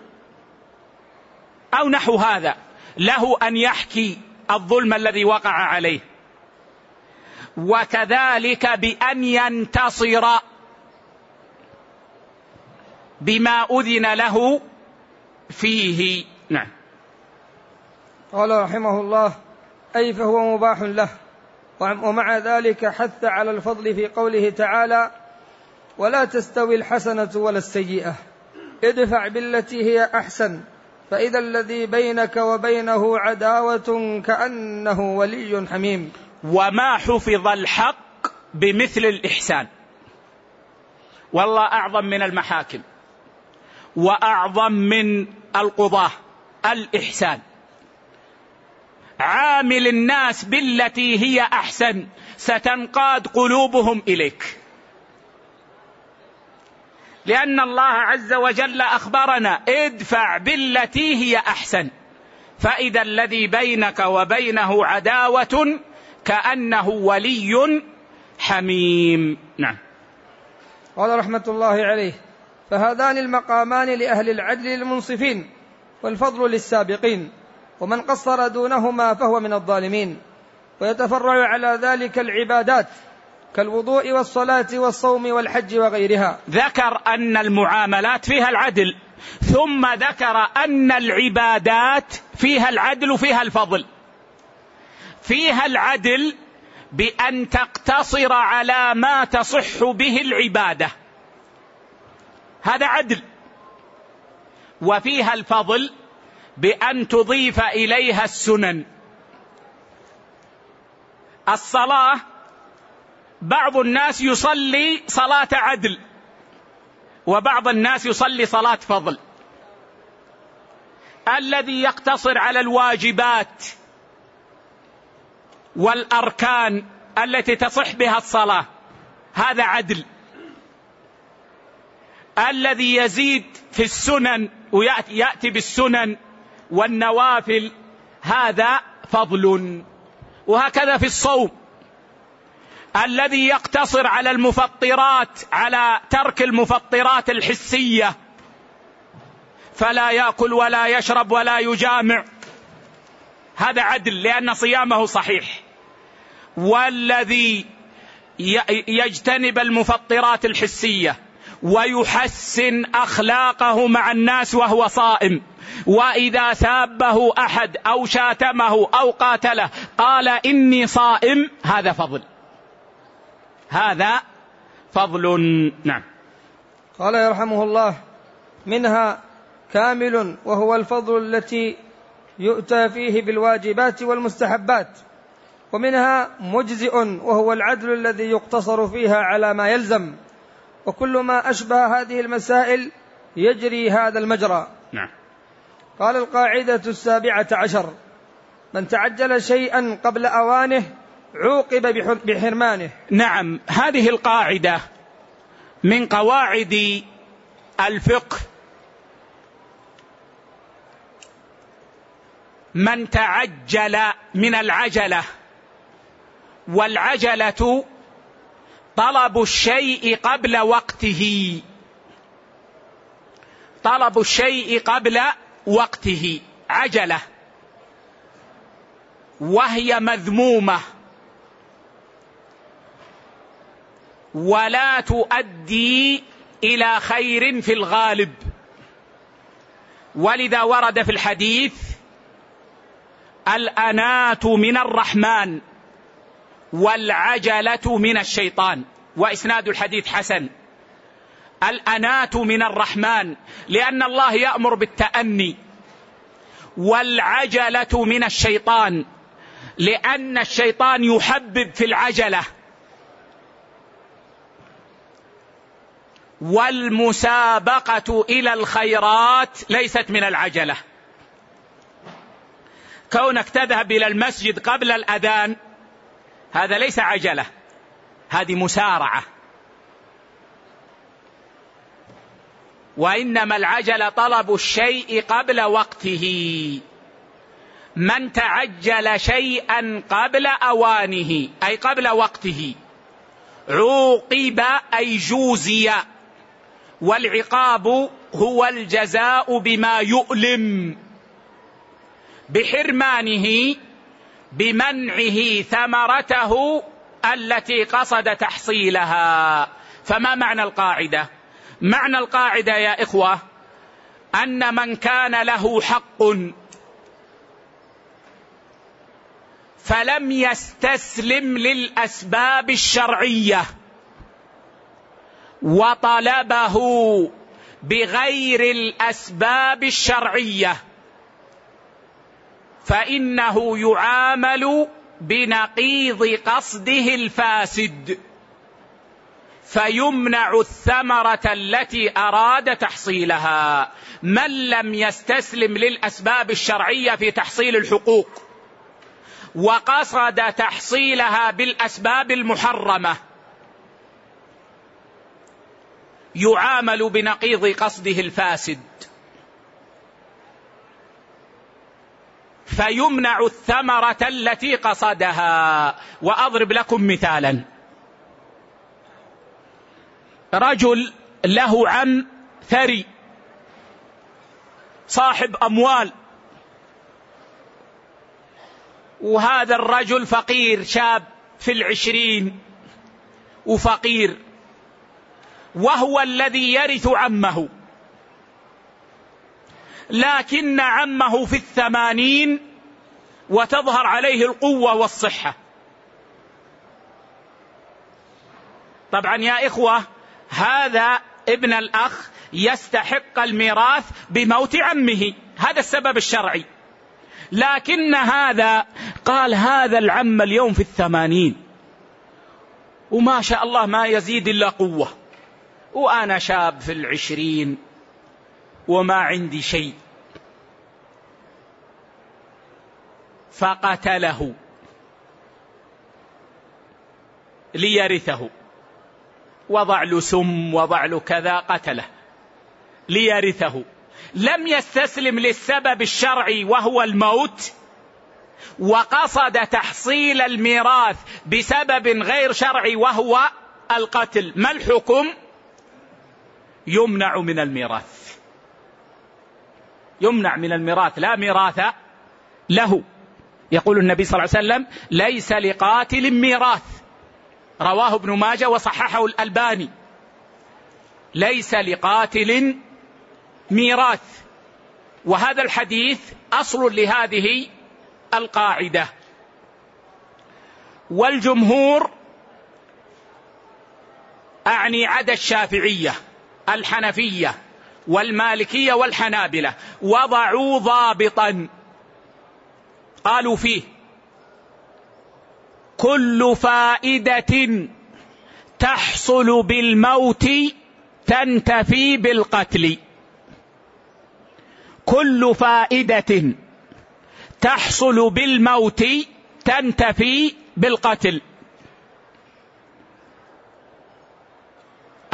أو نحو هذا له أن يحكي الظلم الذي وقع عليه. وكذلك بأن ينتصر بما أذن له فيه. نعم. قال رحمه الله أي فهو مباح له. ومع ذلك حث على الفضل في قوله تعالى ولا تستوي الحسنة ولا السيئة. ادفع بالتي هي أحسن. فإذا الذي بينك وبينه عداوة كأنه ولي حميم. وما حفظ الحق بمثل الإحسان. والله أعظم من المحاكم. وأعظم من القضاة. الإحسان. عامل الناس بالتي هي أحسن. ستنقاد قلوبهم إليك. لأن الله عز وجل أخبرنا ادفع بالتي هي أحسن. فإذا الذي بينك وبينه عداوة كأنه ولي حميم. نعم. قال رحمة الله عليه فهذان المقامان لأهل العدل المنصفين والفضل للسابقين ومن قصر دونهما فهو من الظالمين. ويتفرع على ذلك العبادات كالوضوء والصلاة والصوم والحج وغيرها. ذكر أن المعاملات فيها العدل ثم ذكر أن العبادات فيها العدل وفيها الفضل. فيها العدل بأن تقتصر على ما تصح به العبادة. هذا عدل. وفيها الفضل بأن تضيف إليها السنن. الصلاة بعض الناس يصلي صلاة عدل وبعض الناس يصلي صلاة فضل. الذي يقتصر على الواجبات والأركان التي تصح بها الصلاة هذا عدل. الذي يزيد في السنن وياتي بالسنن والنوافل هذا فضل. وهكذا في الصوم. الذي يقتصر على المفطرات على ترك المفطرات الحسية. فلا يأكل ولا يشرب ولا يجامع. هذا عدل لأن صيامه صحيح. والذي يجتنب المفطرات الحسية ويحسن أخلاقه مع الناس وهو صائم. وإذا سابه أحد أو شاتمه أو قاتله قال إني صائم هذا فضل. هذا فضل. نعم. قال يرحمه الله منها كامل وهو الفضل التي يؤتى فيه بالواجبات والمستحبات. ومنها مجزئ وهو العدل الذي يقتصر فيها على ما يلزم. وكل ما أشبه هذه المسائل يجري هذا المجرى. نعم. قال القاعدة السابعة عشر من تعجل شيئا قبل أوانه عوقب بحرمانه. نعم هذه القاعدة من قواعد الفقه. من تعجل من العجلة والعجلة طلب الشيء قبل وقته. طلب الشيء قبل وقته عجلة وهي مذمومة. ولا تؤدي إلى خير في الغالب. ولذا ورد في الحديث الأنات من الرحمن والعجلة من الشيطان. وإسناد الحديث حسن. الأنات من الرحمن لأن الله يأمر بالتأني. والعجلة من الشيطان لأن الشيطان يحبب في العجلة. والمسابقة إلى الخيرات ليست من العجلة. كونك تذهب إلى المسجد قبل الأذان هذا ليس عجلة هذه مسارعة. وإنما العجله طلب الشيء قبل وقته. من تعجل شيئا قبل أوانه أي قبل وقته عوقب أي جوزي. والعقاب هو الجزاء بما يؤلم. بحرمانه بمنعه ثمرته التي قصد تحصيلها. فما معنى القاعدة؟ معنى القاعدة يا إخوة أن من كان له حق فلم يستسلم للأسباب الشرعية. وطلبه بغير الأسباب الشرعية. فإنه يعامل بنقيض قصده الفاسد. فيمنع الثمرة التي أراد تحصيلها. من لم يستسلم للأسباب الشرعية في تحصيل الحقوق وقصد تحصيلها بالأسباب المحرمة. يعامل بنقيض قصده الفاسد. فيمنع الثمرة التي قصدها. وأضرب لكم مثالا. رجل له عم ثري. صاحب أموال. وهذا الرجل فقير شاب في العشرين. وفقير. وهو الذي يرث عمه. لكن عمه في الثمانين وتظهر عليه القوة والصحة. طبعا يا إخوة هذا ابن الأخ يستحق الميراث بموت عمه. هذا السبب الشرعي. لكن هذا قال هذا العم اليوم في الثمانين. وما شاء الله ما يزيد إلا قوة. وأنا شاب في العشرين وما عندي شيء. فقتله. ليرثه. وضع له سم وضع له كذا قتله. ليرثه. لم يستسلم للسبب الشرعي وهو الموت. وقصد تحصيل الميراث بسبب غير شرعي وهو القتل. ما الحكم؟ يمنع من الميراث. يمنع من الميراث. لا ميراث له. يقول النبي صلى الله عليه وسلم ليس لقاتل ميراث. رواه ابن ماجه وصححه الألباني. ليس لقاتل ميراث. وهذا الحديث أصل لهذه القاعدة. والجمهور أعني عدا الشافعية. الحنفية والمالكية والحنابلة وضعوا ضابطا. قالوا فيه كل فائدة تحصل بالموت تنتفي بالقتل. كل فائدة تحصل بالموت تنتفي بالقتل.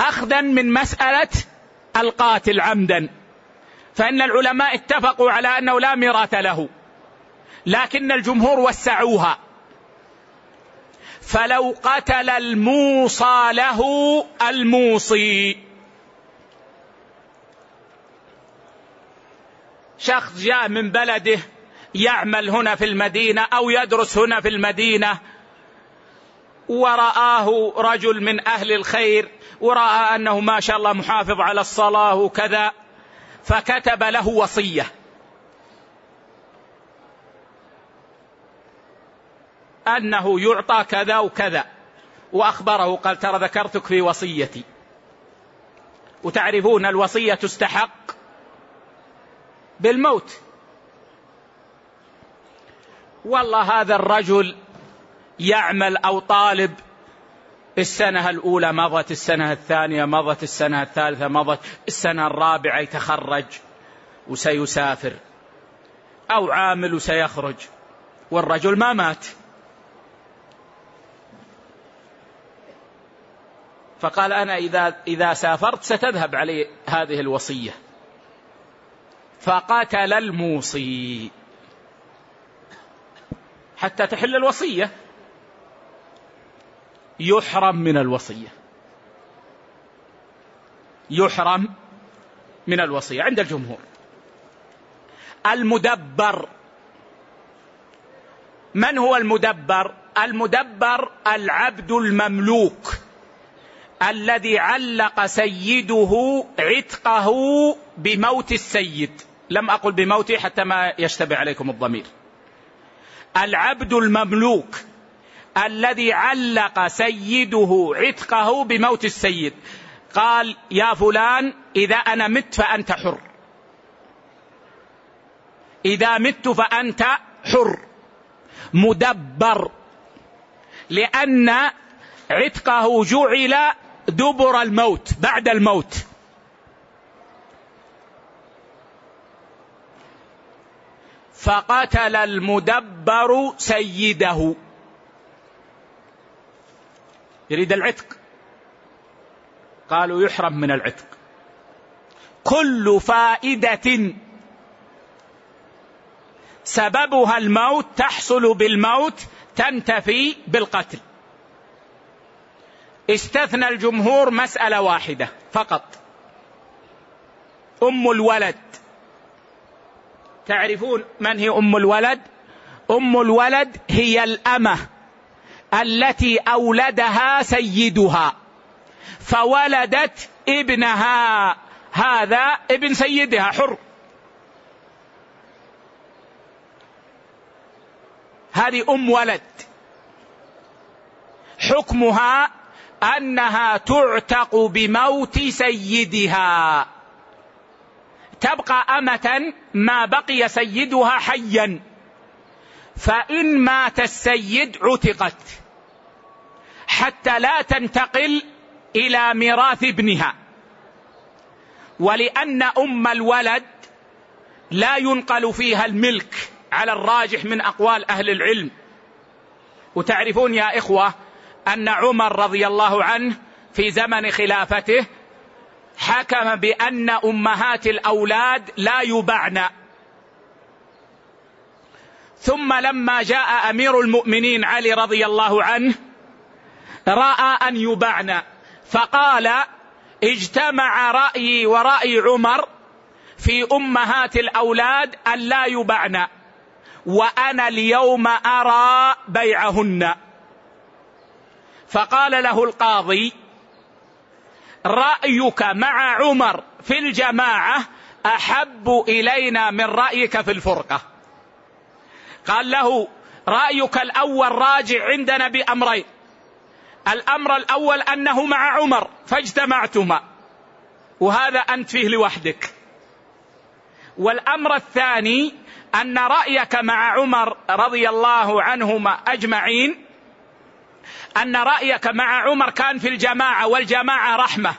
اخذا من مسألة القاتل عمدا. فإن العلماء اتفقوا على أنه لا ميراث له لكن الجمهور وسعوها. فلو قتل الموصى له الموصي. شخص جاء من بلده يعمل هنا في المدينة أو يدرس هنا في المدينة ورآه رجل من أهل الخير ورأى أنه ما شاء الله محافظ على الصلاة وكذا فكتب له وصية. أنه يعطى كذا وكذا وأخبره قال ترى ذكرتك في وصيتي. وتعرفون الوصية تستحق بالموت. والله هذا الرجل يعمل أو طالب السنة الأولى مضت السنة الثانية مضت السنة الثالثة مضت السنة الرابعة يتخرج وسيسافر أو عامل وسيخرج والرجل ما مات. فقال أنا إذا, إذا سافرت ستذهب علي هذه الوصية. فقتل الموصي حتى تحل الوصية. يحرم من الوصية. يحرم من الوصية. عند الجمهور. المدبر. من هو المدبر؟ المدبر العبد المملوك. الذي علق سيده عتقه بموت السيد. لم أقل بموته حتى ما يشتبه عليكم الضمير. العبد المملوك. الذي علق سيده عتقه بموت السيد. قال يا فلان إذا أنا مت فأنت حر. إذا مت فأنت حر. مدبر. لأن عتقه جعل دبر الموت بعد الموت. فقتل المدبر سيده. يريد العتق. قالوا يحرم من العتق. كل فائدة سببها الموت تحصل بالموت تنتفي بالقتل. استثنى الجمهور مسألة واحدة فقط. أم الولد. تعرفون من هي أم الولد؟ أم الولد هي الأمة. التي أولدها سيدها فولدت ابنها هذا ابن سيدها حر. هذه أم ولد. حكمها أنها تعتق بموت سيدها. تبقى أمة ما بقي سيدها حيا. فإن مات السيد عتقت. حتى لا تنتقل إلى ميراث ابنها. ولأن أم الولد لا ينقل فيها الملك على الراجح من أقوال أهل العلم. وتعرفون يا إخوة أن عمر رضي الله عنه في زمن خلافته حكم بأن أمهات الأولاد لا يبعن. ثم لما جاء أمير المؤمنين علي رضي الله عنه راى ان يبعن. فقال اجتمع رايي ورأي عمر في أمهات الأولاد أن لا يبعن وأنا اليوم أرى بيعهن. فقال له القاضي رأيك مع عمر في الجماعة أحب إلينا من رأيك في الفرقة. قال له رأيك الأول راجع عندنا بأمرين. الأمر الأول أنه مع عمر فاجتمعتما. وهذا أنت فيه لوحدك. والأمر الثاني أن رأيك مع عمر رضي الله عنهما أجمعين أن رأيك مع عمر كان في الجماعة والجماعة رحمة.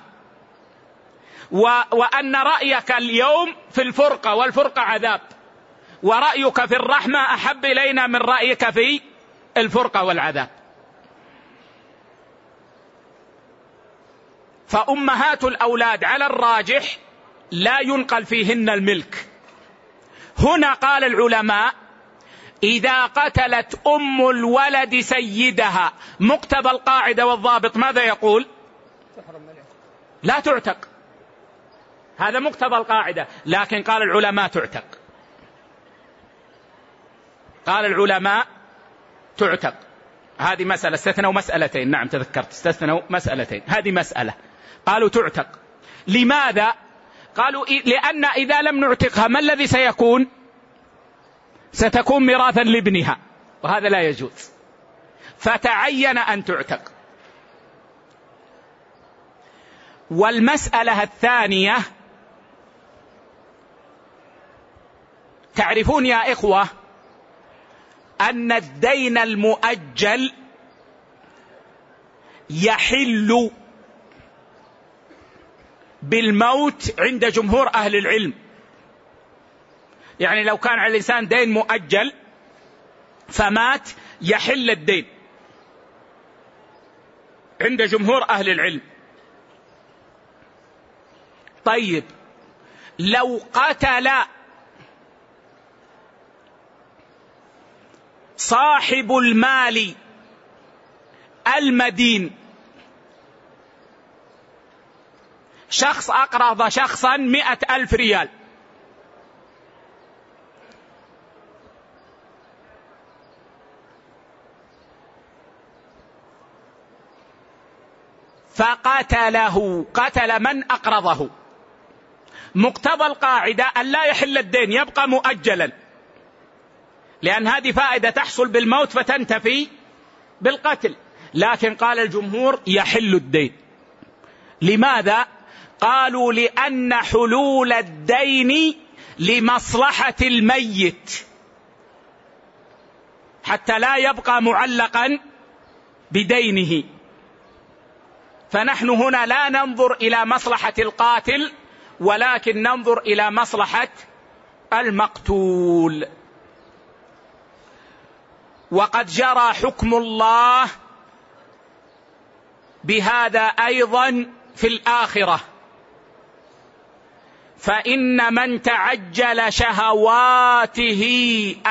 و... وأن رأيك اليوم في الفرقة والفرقة عذاب. ورأيك في الرحمة أحب إلينا من رأيك في الفرقة والعذاب. فأمهات الأولاد على الراجح لا ينقل فيهن الملك. هنا قال العلماء إذا قتلت أم الولد سيدها مقتضى القاعدة والضابط ماذا يقول؟ لا تعتق. هذا مقتضى القاعدة لكن قال العلماء تعتق. قال العلماء تعتق. هذه مسألة استثنوا مسألتين. نعم تذكرت. استثنوا مسألتين. هذه مسألة. قالوا تعتق. لماذا؟ قالوا لأن إذا لم نعتقها ما الذي سيكون؟ ستكون ميراثا لابنها. وهذا لا يجوز. فتعين أن تعتق. والمسألة الثانية تعرفون يا إخوة أن الدين المؤجل يحل بالموت عند جمهور أهل العلم. يعني لو كان على الإنسان دين مؤجل فمات يحل الدين عند جمهور أهل العلم. طيب لو قتل صاحب المال المدين شخص أقرض شخصا مئة ألف ريال. فقتله قتل من أقرضه. مقتضى القاعدة أن لا يحل الدين يبقى مؤجلا. لأن هذه فائدة تحصل بالموت فتنتفي بالقتل. لكن قال الجمهور يحل الدين. لماذا؟ قالوا لأن حلول الدين لمصلحة الميت. حتى لا يبقى معلقا بدينه. فنحن هنا لا ننظر إلى مصلحة القاتل ولكن ننظر إلى مصلحة المقتول. وقد جرى حكم الله بهذا أيضا في الآخرة. فإن من تعجل شهواته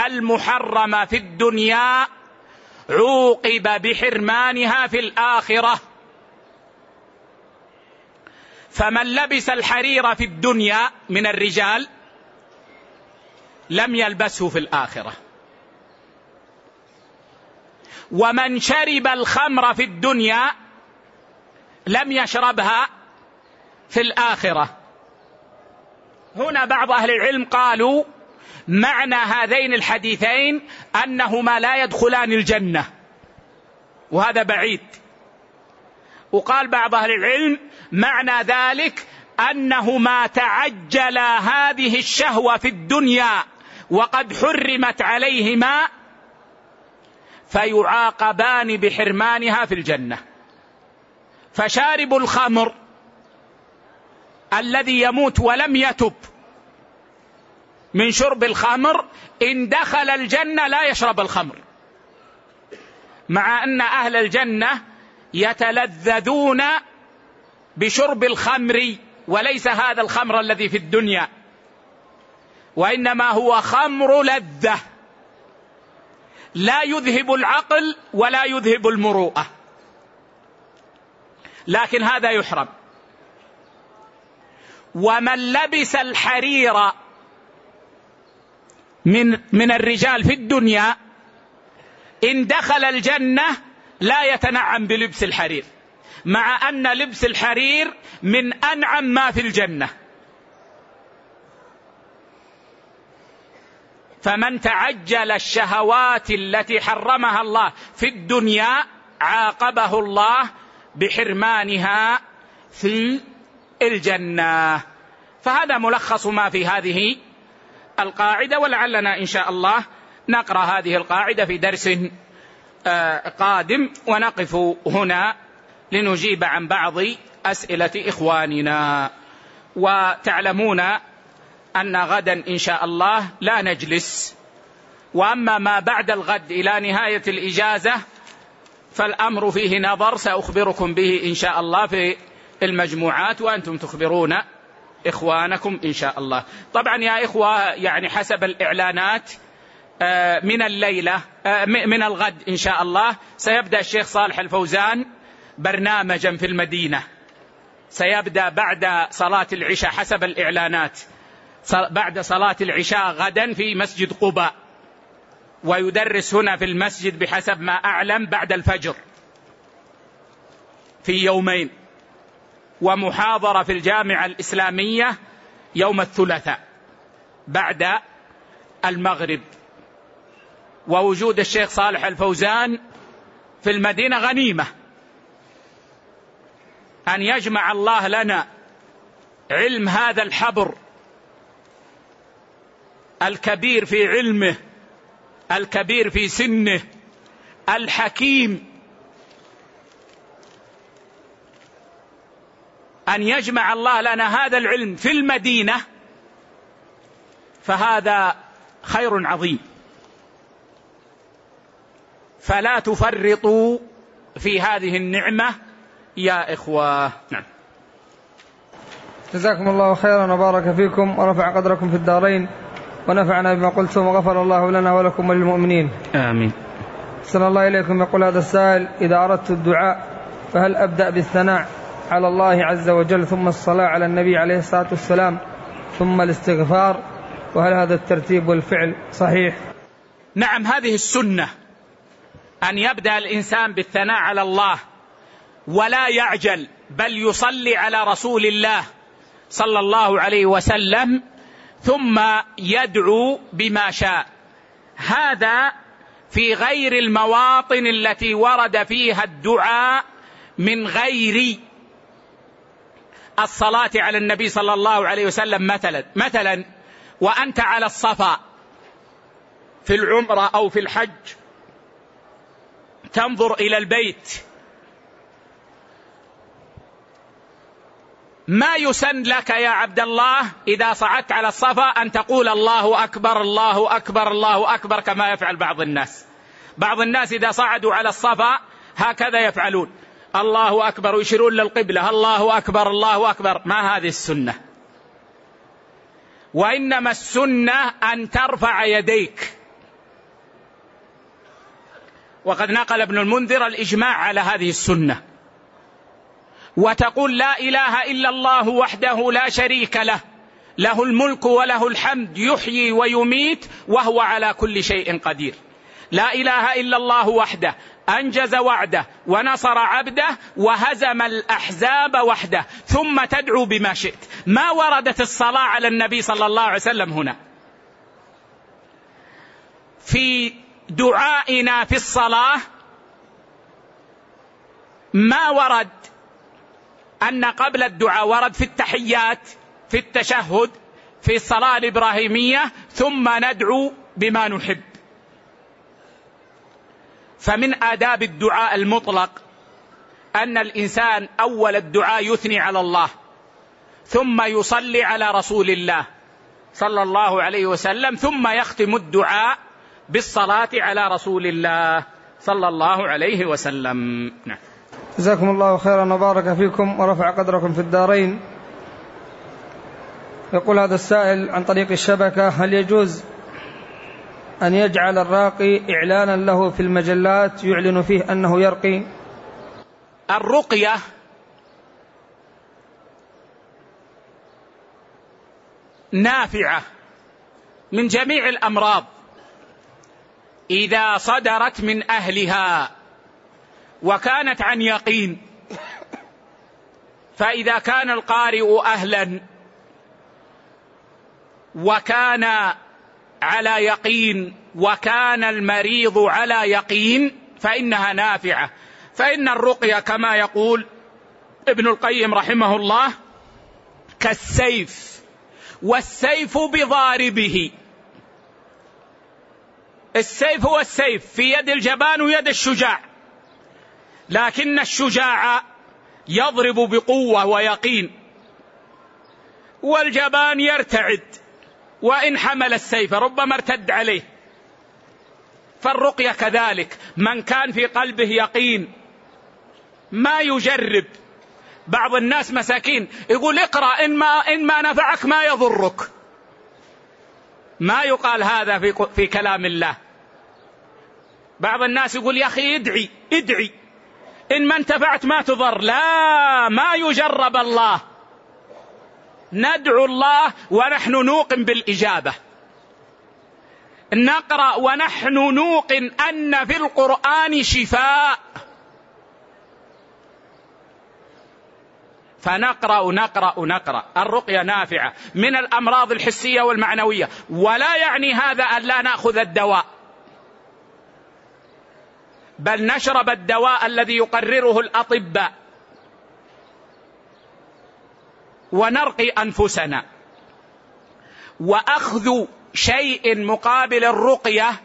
المحرمة في الدنيا عوقب بحرمانها في الآخرة. فمن لبس الحرير في الدنيا من الرجال لم يلبسه في الآخرة. ومن شرب الخمر في الدنيا لم يشربها في الآخرة. هنا بعض أهل العلم قالوا معنى هذين الحديثين أنهما لا يدخلان الجنة وهذا بعيد. وقال بعض أهل العلم معنى ذلك انه ما تعجل هذه الشهوة في الدنيا وقد حرمت عليهما فيعاقبان بحرمانها في الجنة. فشارب الخمر الذي يموت ولم يتب من شرب الخمر إن دخل الجنة لا يشرب الخمر. مع أن أهل الجنة يتلذذون بشرب الخمر وليس هذا الخمر الذي في الدنيا وإنما هو خمر لذة. لا يذهب العقل ولا يذهب المروءة. لكن هذا يحرم. ومن لبس الحرير من من الرجال في الدنيا إن دخل الجنة لا يتنعم بلبس الحرير مع أن لبس الحرير من أنعم ما في الجنة. فمن تعجل الشهوات التي حرمها الله في الدنيا عاقبه الله بحرمانها في الجنة. فهذا ملخص ما في هذه القاعدة ولعلنا إن شاء الله نقرأ هذه القاعدة في درس آه، قادم. ونقف هنا لنجيب عن بعض أسئلة إخواننا. وتعلمون أن غدا إن شاء الله لا نجلس. وأما ما بعد الغد إلى نهاية الإجازة فالأمر فيه نظر سأخبركم به إن شاء الله في المجموعات وأنتم تخبرون إخوانكم إن شاء الله. طبعا يا إخوة يعني حسب الإعلانات آه، من الليلة آه، من الغد إن شاء الله سيبدأ الشيخ صالح الفوزان برنامجا في المدينة. سيبدأ بعد صلاة العشاء حسب الإعلانات. بعد صلاة العشاء غدا في مسجد قباء. ويدرس هنا في المسجد بحسب ما أعلم بعد الفجر. في يومين. ومحاضرة في الجامعة الإسلامية يوم الثلاثاء بعد المغرب. ووجود الشيخ صالح الفوزان في المدينة غنيمة. أن يجمع الله لنا علم هذا الحبر الكبير في علمه الكبير في سنه الحكيم أن يجمع الله لنا هذا العلم في المدينة فهذا خير عظيم. فلا تفرطوا في هذه النعمة يا إخوة. نعم. جزاكم الله خيرا وبارك فيكم ورفع قدركم في الدارين ونفعنا بما قلتم وغفر الله لنا ولكم وللمؤمنين. آمين. صلى الله إليكم. يقول هذا السائل إذا أردت الدعاء فهل أبدأ بالثناء؟ على الله عز وجل ثم الصلاة على النبي عليه الصلاة والسلام ثم الاستغفار. وهل هذا الترتيب والفعل صحيح؟ نعم هذه السنة أن يبدأ الإنسان بالثناء على الله ولا يعجل بل يصلي على رسول الله صلى الله عليه وسلم ثم يدعو بما شاء. هذا في غير المواطن التي ورد فيها الدعاء من غير الصلاة على النبي صلى الله عليه وسلم مثلا مثلا وأنت على الصفا في العمرة أو في الحج تنظر إلى البيت. ما يسن لك يا عبد الله إذا صعدت على الصفا أن تقول الله أكبر الله أكبر الله أكبر كما يفعل بعض الناس. بعض الناس إذا صعدوا على الصفا هكذا يفعلون. الله أكبر ويشيرون للقبلة. الله أكبر الله أكبر. ما هذه السنة؟ وإنما السنة أن ترفع يديك. وقد نقل ابن المنذر الإجماع على هذه السنة. وتقول لا إله إلا الله وحده لا شريك له. له الملك وله الحمد يحيي ويميت وهو على كل شيء قدير. لا إله إلا الله وحده أنجز وعده ونصر عبده وهزم الأحزاب وحده ثم تدعو بما شئت. ما وردت الصلاة على النبي صلى الله عليه وسلم هنا؟ في دعائنا في الصلاة ما ورد أن قبل الدعاء ورد في التحيات في التشهد في الصلاة الإبراهيمية ثم ندعو بما نحب. فمن آداب الدعاء المطلق أن الإنسان أول الدعاء يثني على الله ثم يصلي على رسول الله صلى الله عليه وسلم ثم يختم الدعاء بالصلاة على رسول الله صلى الله عليه وسلم نعم. جزاكم الله خيرا وبارك فيكم ورفع قدركم في الدارين يقول هذا السائل عن طريق الشبكة هل يجوز أن يجعل الراقي إعلانا له في المجلات يعلن فيه أنه يرقي. الرقية نافعة من جميع الأمراض. إذا صدرت من أهلها وكانت عن يقين فإذا كان القارئ أهلا وكان على يقين وكان المريض على يقين فإنها نافعة. فإن الرقية كما يقول ابن القيم رحمه الله كالسيف والسيف بضاربه. السيف هو السيف في يد الجبان ويد الشجاع. لكن الشجاع يضرب بقوة ويقين والجبان يرتعد. وإن حمل السيف ربما ارتد عليه. فالرقية كذلك. من كان في قلبه يقين ما يجرب. بعض الناس مساكين يقول اقرأ إن ما, إن ما نفعك ما يضرك. ما يقال هذا في, في كلام الله. بعض الناس يقول يا أخي ادعي ادعي. إن ما انتفعت ما تضر. لا ما يجرب الله. ندعو الله ونحن نوقن بالإجابة. نقرأ ونحن نوقن أن في القرآن شفاء. فنقرأ نقرأ نقرأ. الرقية نافعة من الأمراض الحسية والمعنوية. ولا يعني هذا أن لا نأخذ الدواء. بل نشرب الدواء الذي يقرره الأطباء. ونرقي أنفسنا. وأخذ شيء مقابل الرقية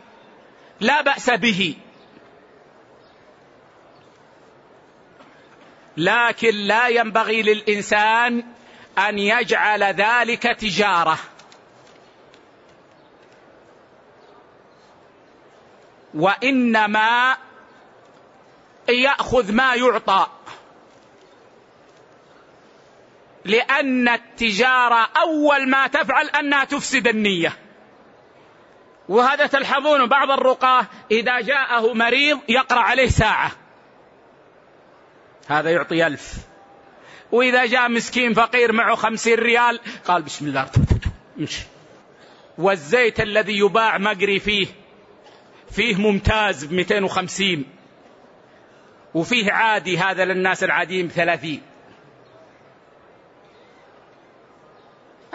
لا بأس به. لكن لا ينبغي للإنسان أن يجعل ذلك تجارة. وإنما يأخذ ما يعطى. لأن التجارة أول ما تفعل أنها تفسد النية. وهذا تلحظون بعض الرقاة إذا جاءه مريض يقرأ عليه ساعة. هذا يعطي ألف. وإذا جاء مسكين فقير معه خمسين ريال قال بسم الله امشي. والزيت الذي يباع مقري فيه فيه ممتاز ب 250 وفيه عادي هذا للناس العاديين بثلاثين.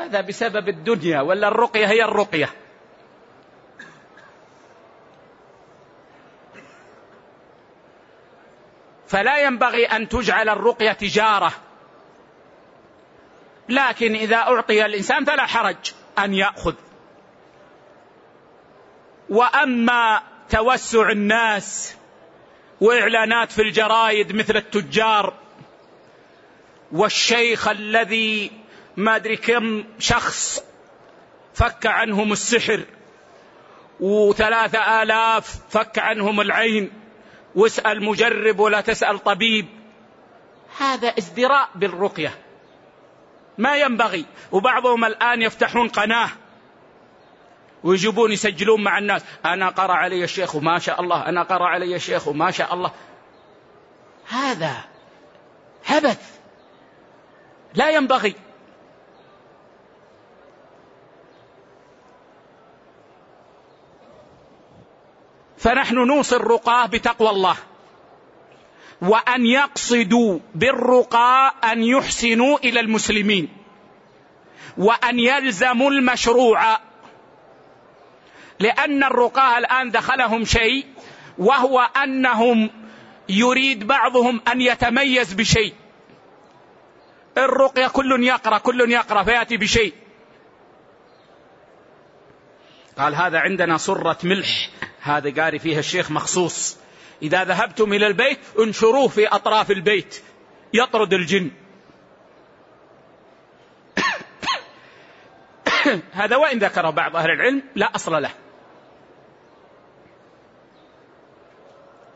هذا بسبب الدنيا ولا الرقية هي الرقية. فلا ينبغي أن تجعل الرقية تجارة. لكن إذا أعطي الإنسان فلا حرج أن يأخذ. وأما توسع الناس وإعلانات في الجرايد مثل التجار والشيخ الذي ما أدري كم شخص فك عنهم السحر وثلاثة آلاف فك عنهم العين واسأل مجرب ولا تسأل طبيب. هذا ازدراء بالرقية. ما ينبغي. وبعضهم الآن يفتحون قناة ويجيبون يسجلون مع الناس. أنا قرأ علي الشيخ وما شاء الله أنا قرأ علي الشيخ وما شاء الله. هذا عبث لا ينبغي. فنحن نوصي الرقاة بتقوى الله. وأن يقصدوا بالرقى أن يحسنوا إلى المسلمين. وأن يلزموا المشروع. لأن الرقاة الآن دخلهم شيء وهو أنهم يريد بعضهم أن يتميز بشيء. الرقية كل يقرأ كل يقرأ فيأتي بشيء. قال هذا عندنا صره ملح. هذا قاري فيها الشيخ مخصوص. إذا ذهبتم إلى البيت انشروه في أطراف البيت. يطرد الجن. هذا وإن ذكر بعض أهل العلم لا أصل له.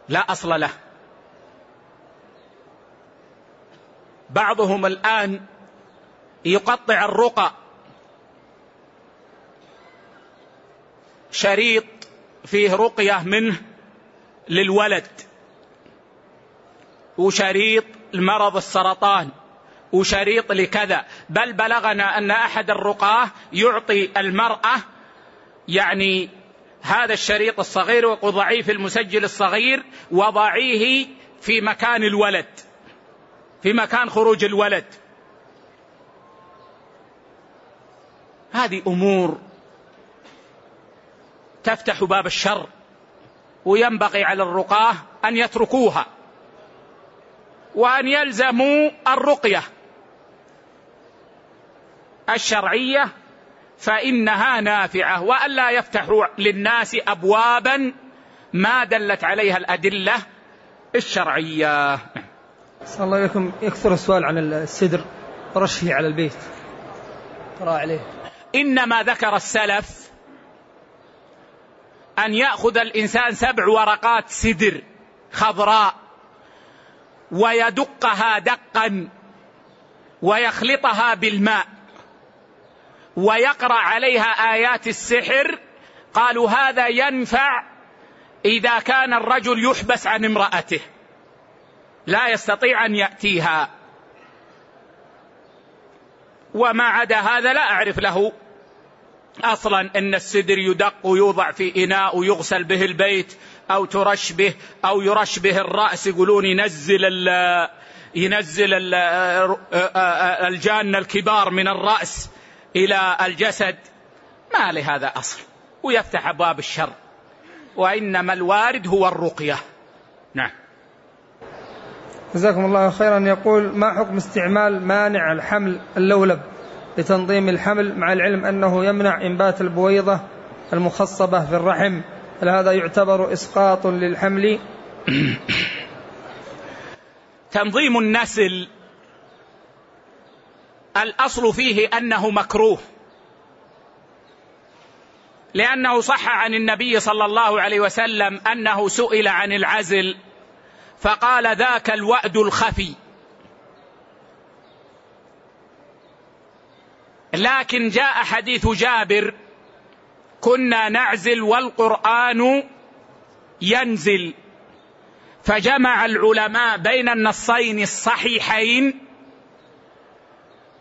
لا أصل له. بعضهم الآن يقطع الرقى. شريط فيه رقية منه للولد وشريط المرض السرطان وشريط لكذا. بل بلغنا أن أحد الرقاة يعطي المرأة يعني هذا الشريط الصغير ويقول ضعيف المسجل الصغير وضعيه في مكان الولد في مكان خروج الولد. هذه أمور تفتح باب الشر وينبغي على الرقاة أن يتركوها وأن يلزموا الرقية الشرعية فإنها نافعة وألا يفتحوا للناس ابوابا ما دلت عليها الأدلة الشرعية. صلى الله عليكم يكثر السؤال عن السدر. ورشه على البيت. قرأ عليه. إنما ذكر السلف أن يأخذ الإنسان سبع ورقات سدر خضراء ويدقها دقا ويخلطها بالماء ويقرأ عليها آيات السحر قالوا هذا ينفع إذا كان الرجل يحبس عن امرأته لا يستطيع أن يأتيها وما عدا هذا لا أعرف له أصلا إن السدر يدق ويوضع في إناء ويغسل به البيت أو ترش به أو يرش به الرأس. يقولون ينزل ال ينزل ال الجان الكبار من الرأس إلى الجسد. ما لهذا أصل. ويفتح أبواب الشر. وإنما الوارد هو الرقية. نعم. جزاكم الله خيرا. يقول ما حكم استعمال مانع الحمل اللولب؟ لتنظيم الحمل مع العلم أنه يمنع إنبات البويضة المخصبة في الرحم هل هذا يعتبر إسقاط للحمل. تنظيم النسل الأصل فيه أنه مكروه لأنه صح عن النبي صلى الله عليه وسلم أنه سئل عن العزل فقال ذاك الوأد الخفي. لكن جاء حديث جابر. كنا نعزل والقرآن ينزل. فجمع العلماء بين النصين الصحيحين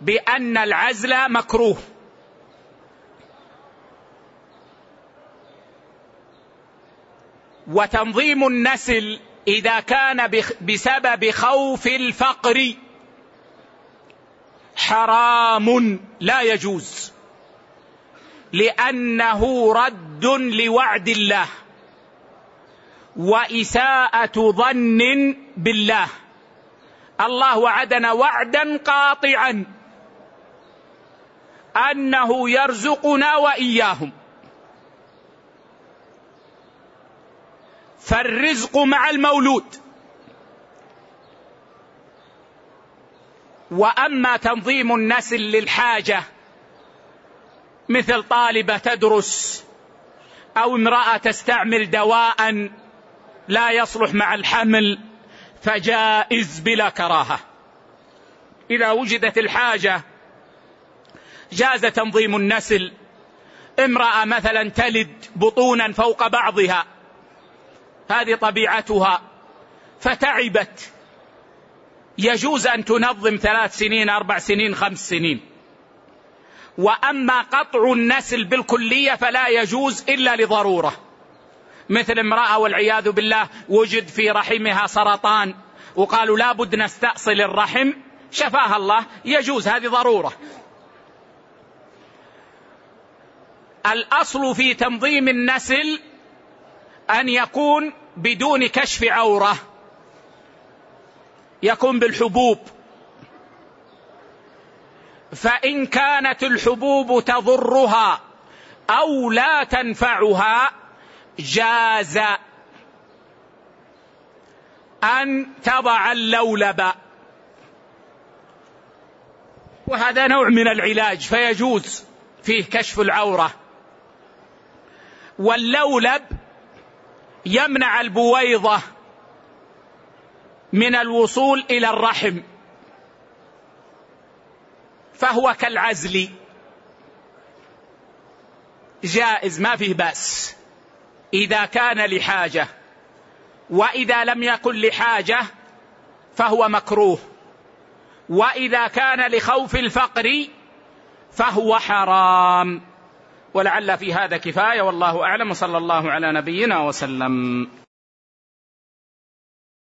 بأن العزل مكروه. وتنظيم النسل إذا كان بسبب خوف الفقر. حرام لا يجوز. لأنه رد لوعد الله. وإساءة ظن بالله. الله وعدنا وعدا قاطعا. أنه يرزقنا وإياهم. فالرزق مع المولود. وأما تنظيم النسل للحاجة مثل طالبة تدرس أو امرأة تستعمل دواء لا يصلح مع الحمل فجائز بلا كراهة. إذا وجدت الحاجة جاز تنظيم النسل. امرأة مثلا تلد بطونا فوق بعضها هذه طبيعتها فتعبت. يجوز أن تنظم ثلاث سنين أربع سنين خمس سنين. وأما قطع النسل بالكلية فلا يجوز إلا لضرورة. مثل امرأة والعياذ بالله وجد في رحمها سرطان وقالوا لا بد نستأصل الرحم شفاها الله يجوز هذه ضرورة. الأصل في تنظيم النسل أن يكون بدون كشف عورة. يكون بالحبوب. فإن كانت الحبوب تضرها أو لا تنفعها جاز أن تضع اللولب. وهذا نوع من العلاج فيجوز فيه كشف العورة. واللولب يمنع البويضة. من الوصول إلى الرحم. فهو كالعزل. جائز ما فيه بأس. إذا كان لحاجة. وإذا لم يكن لحاجة فهو مكروه. وإذا كان لخوف الفقر فهو حرام. ولعل في هذا كفاية والله أعلم. صلى الله على نبينا وسلم.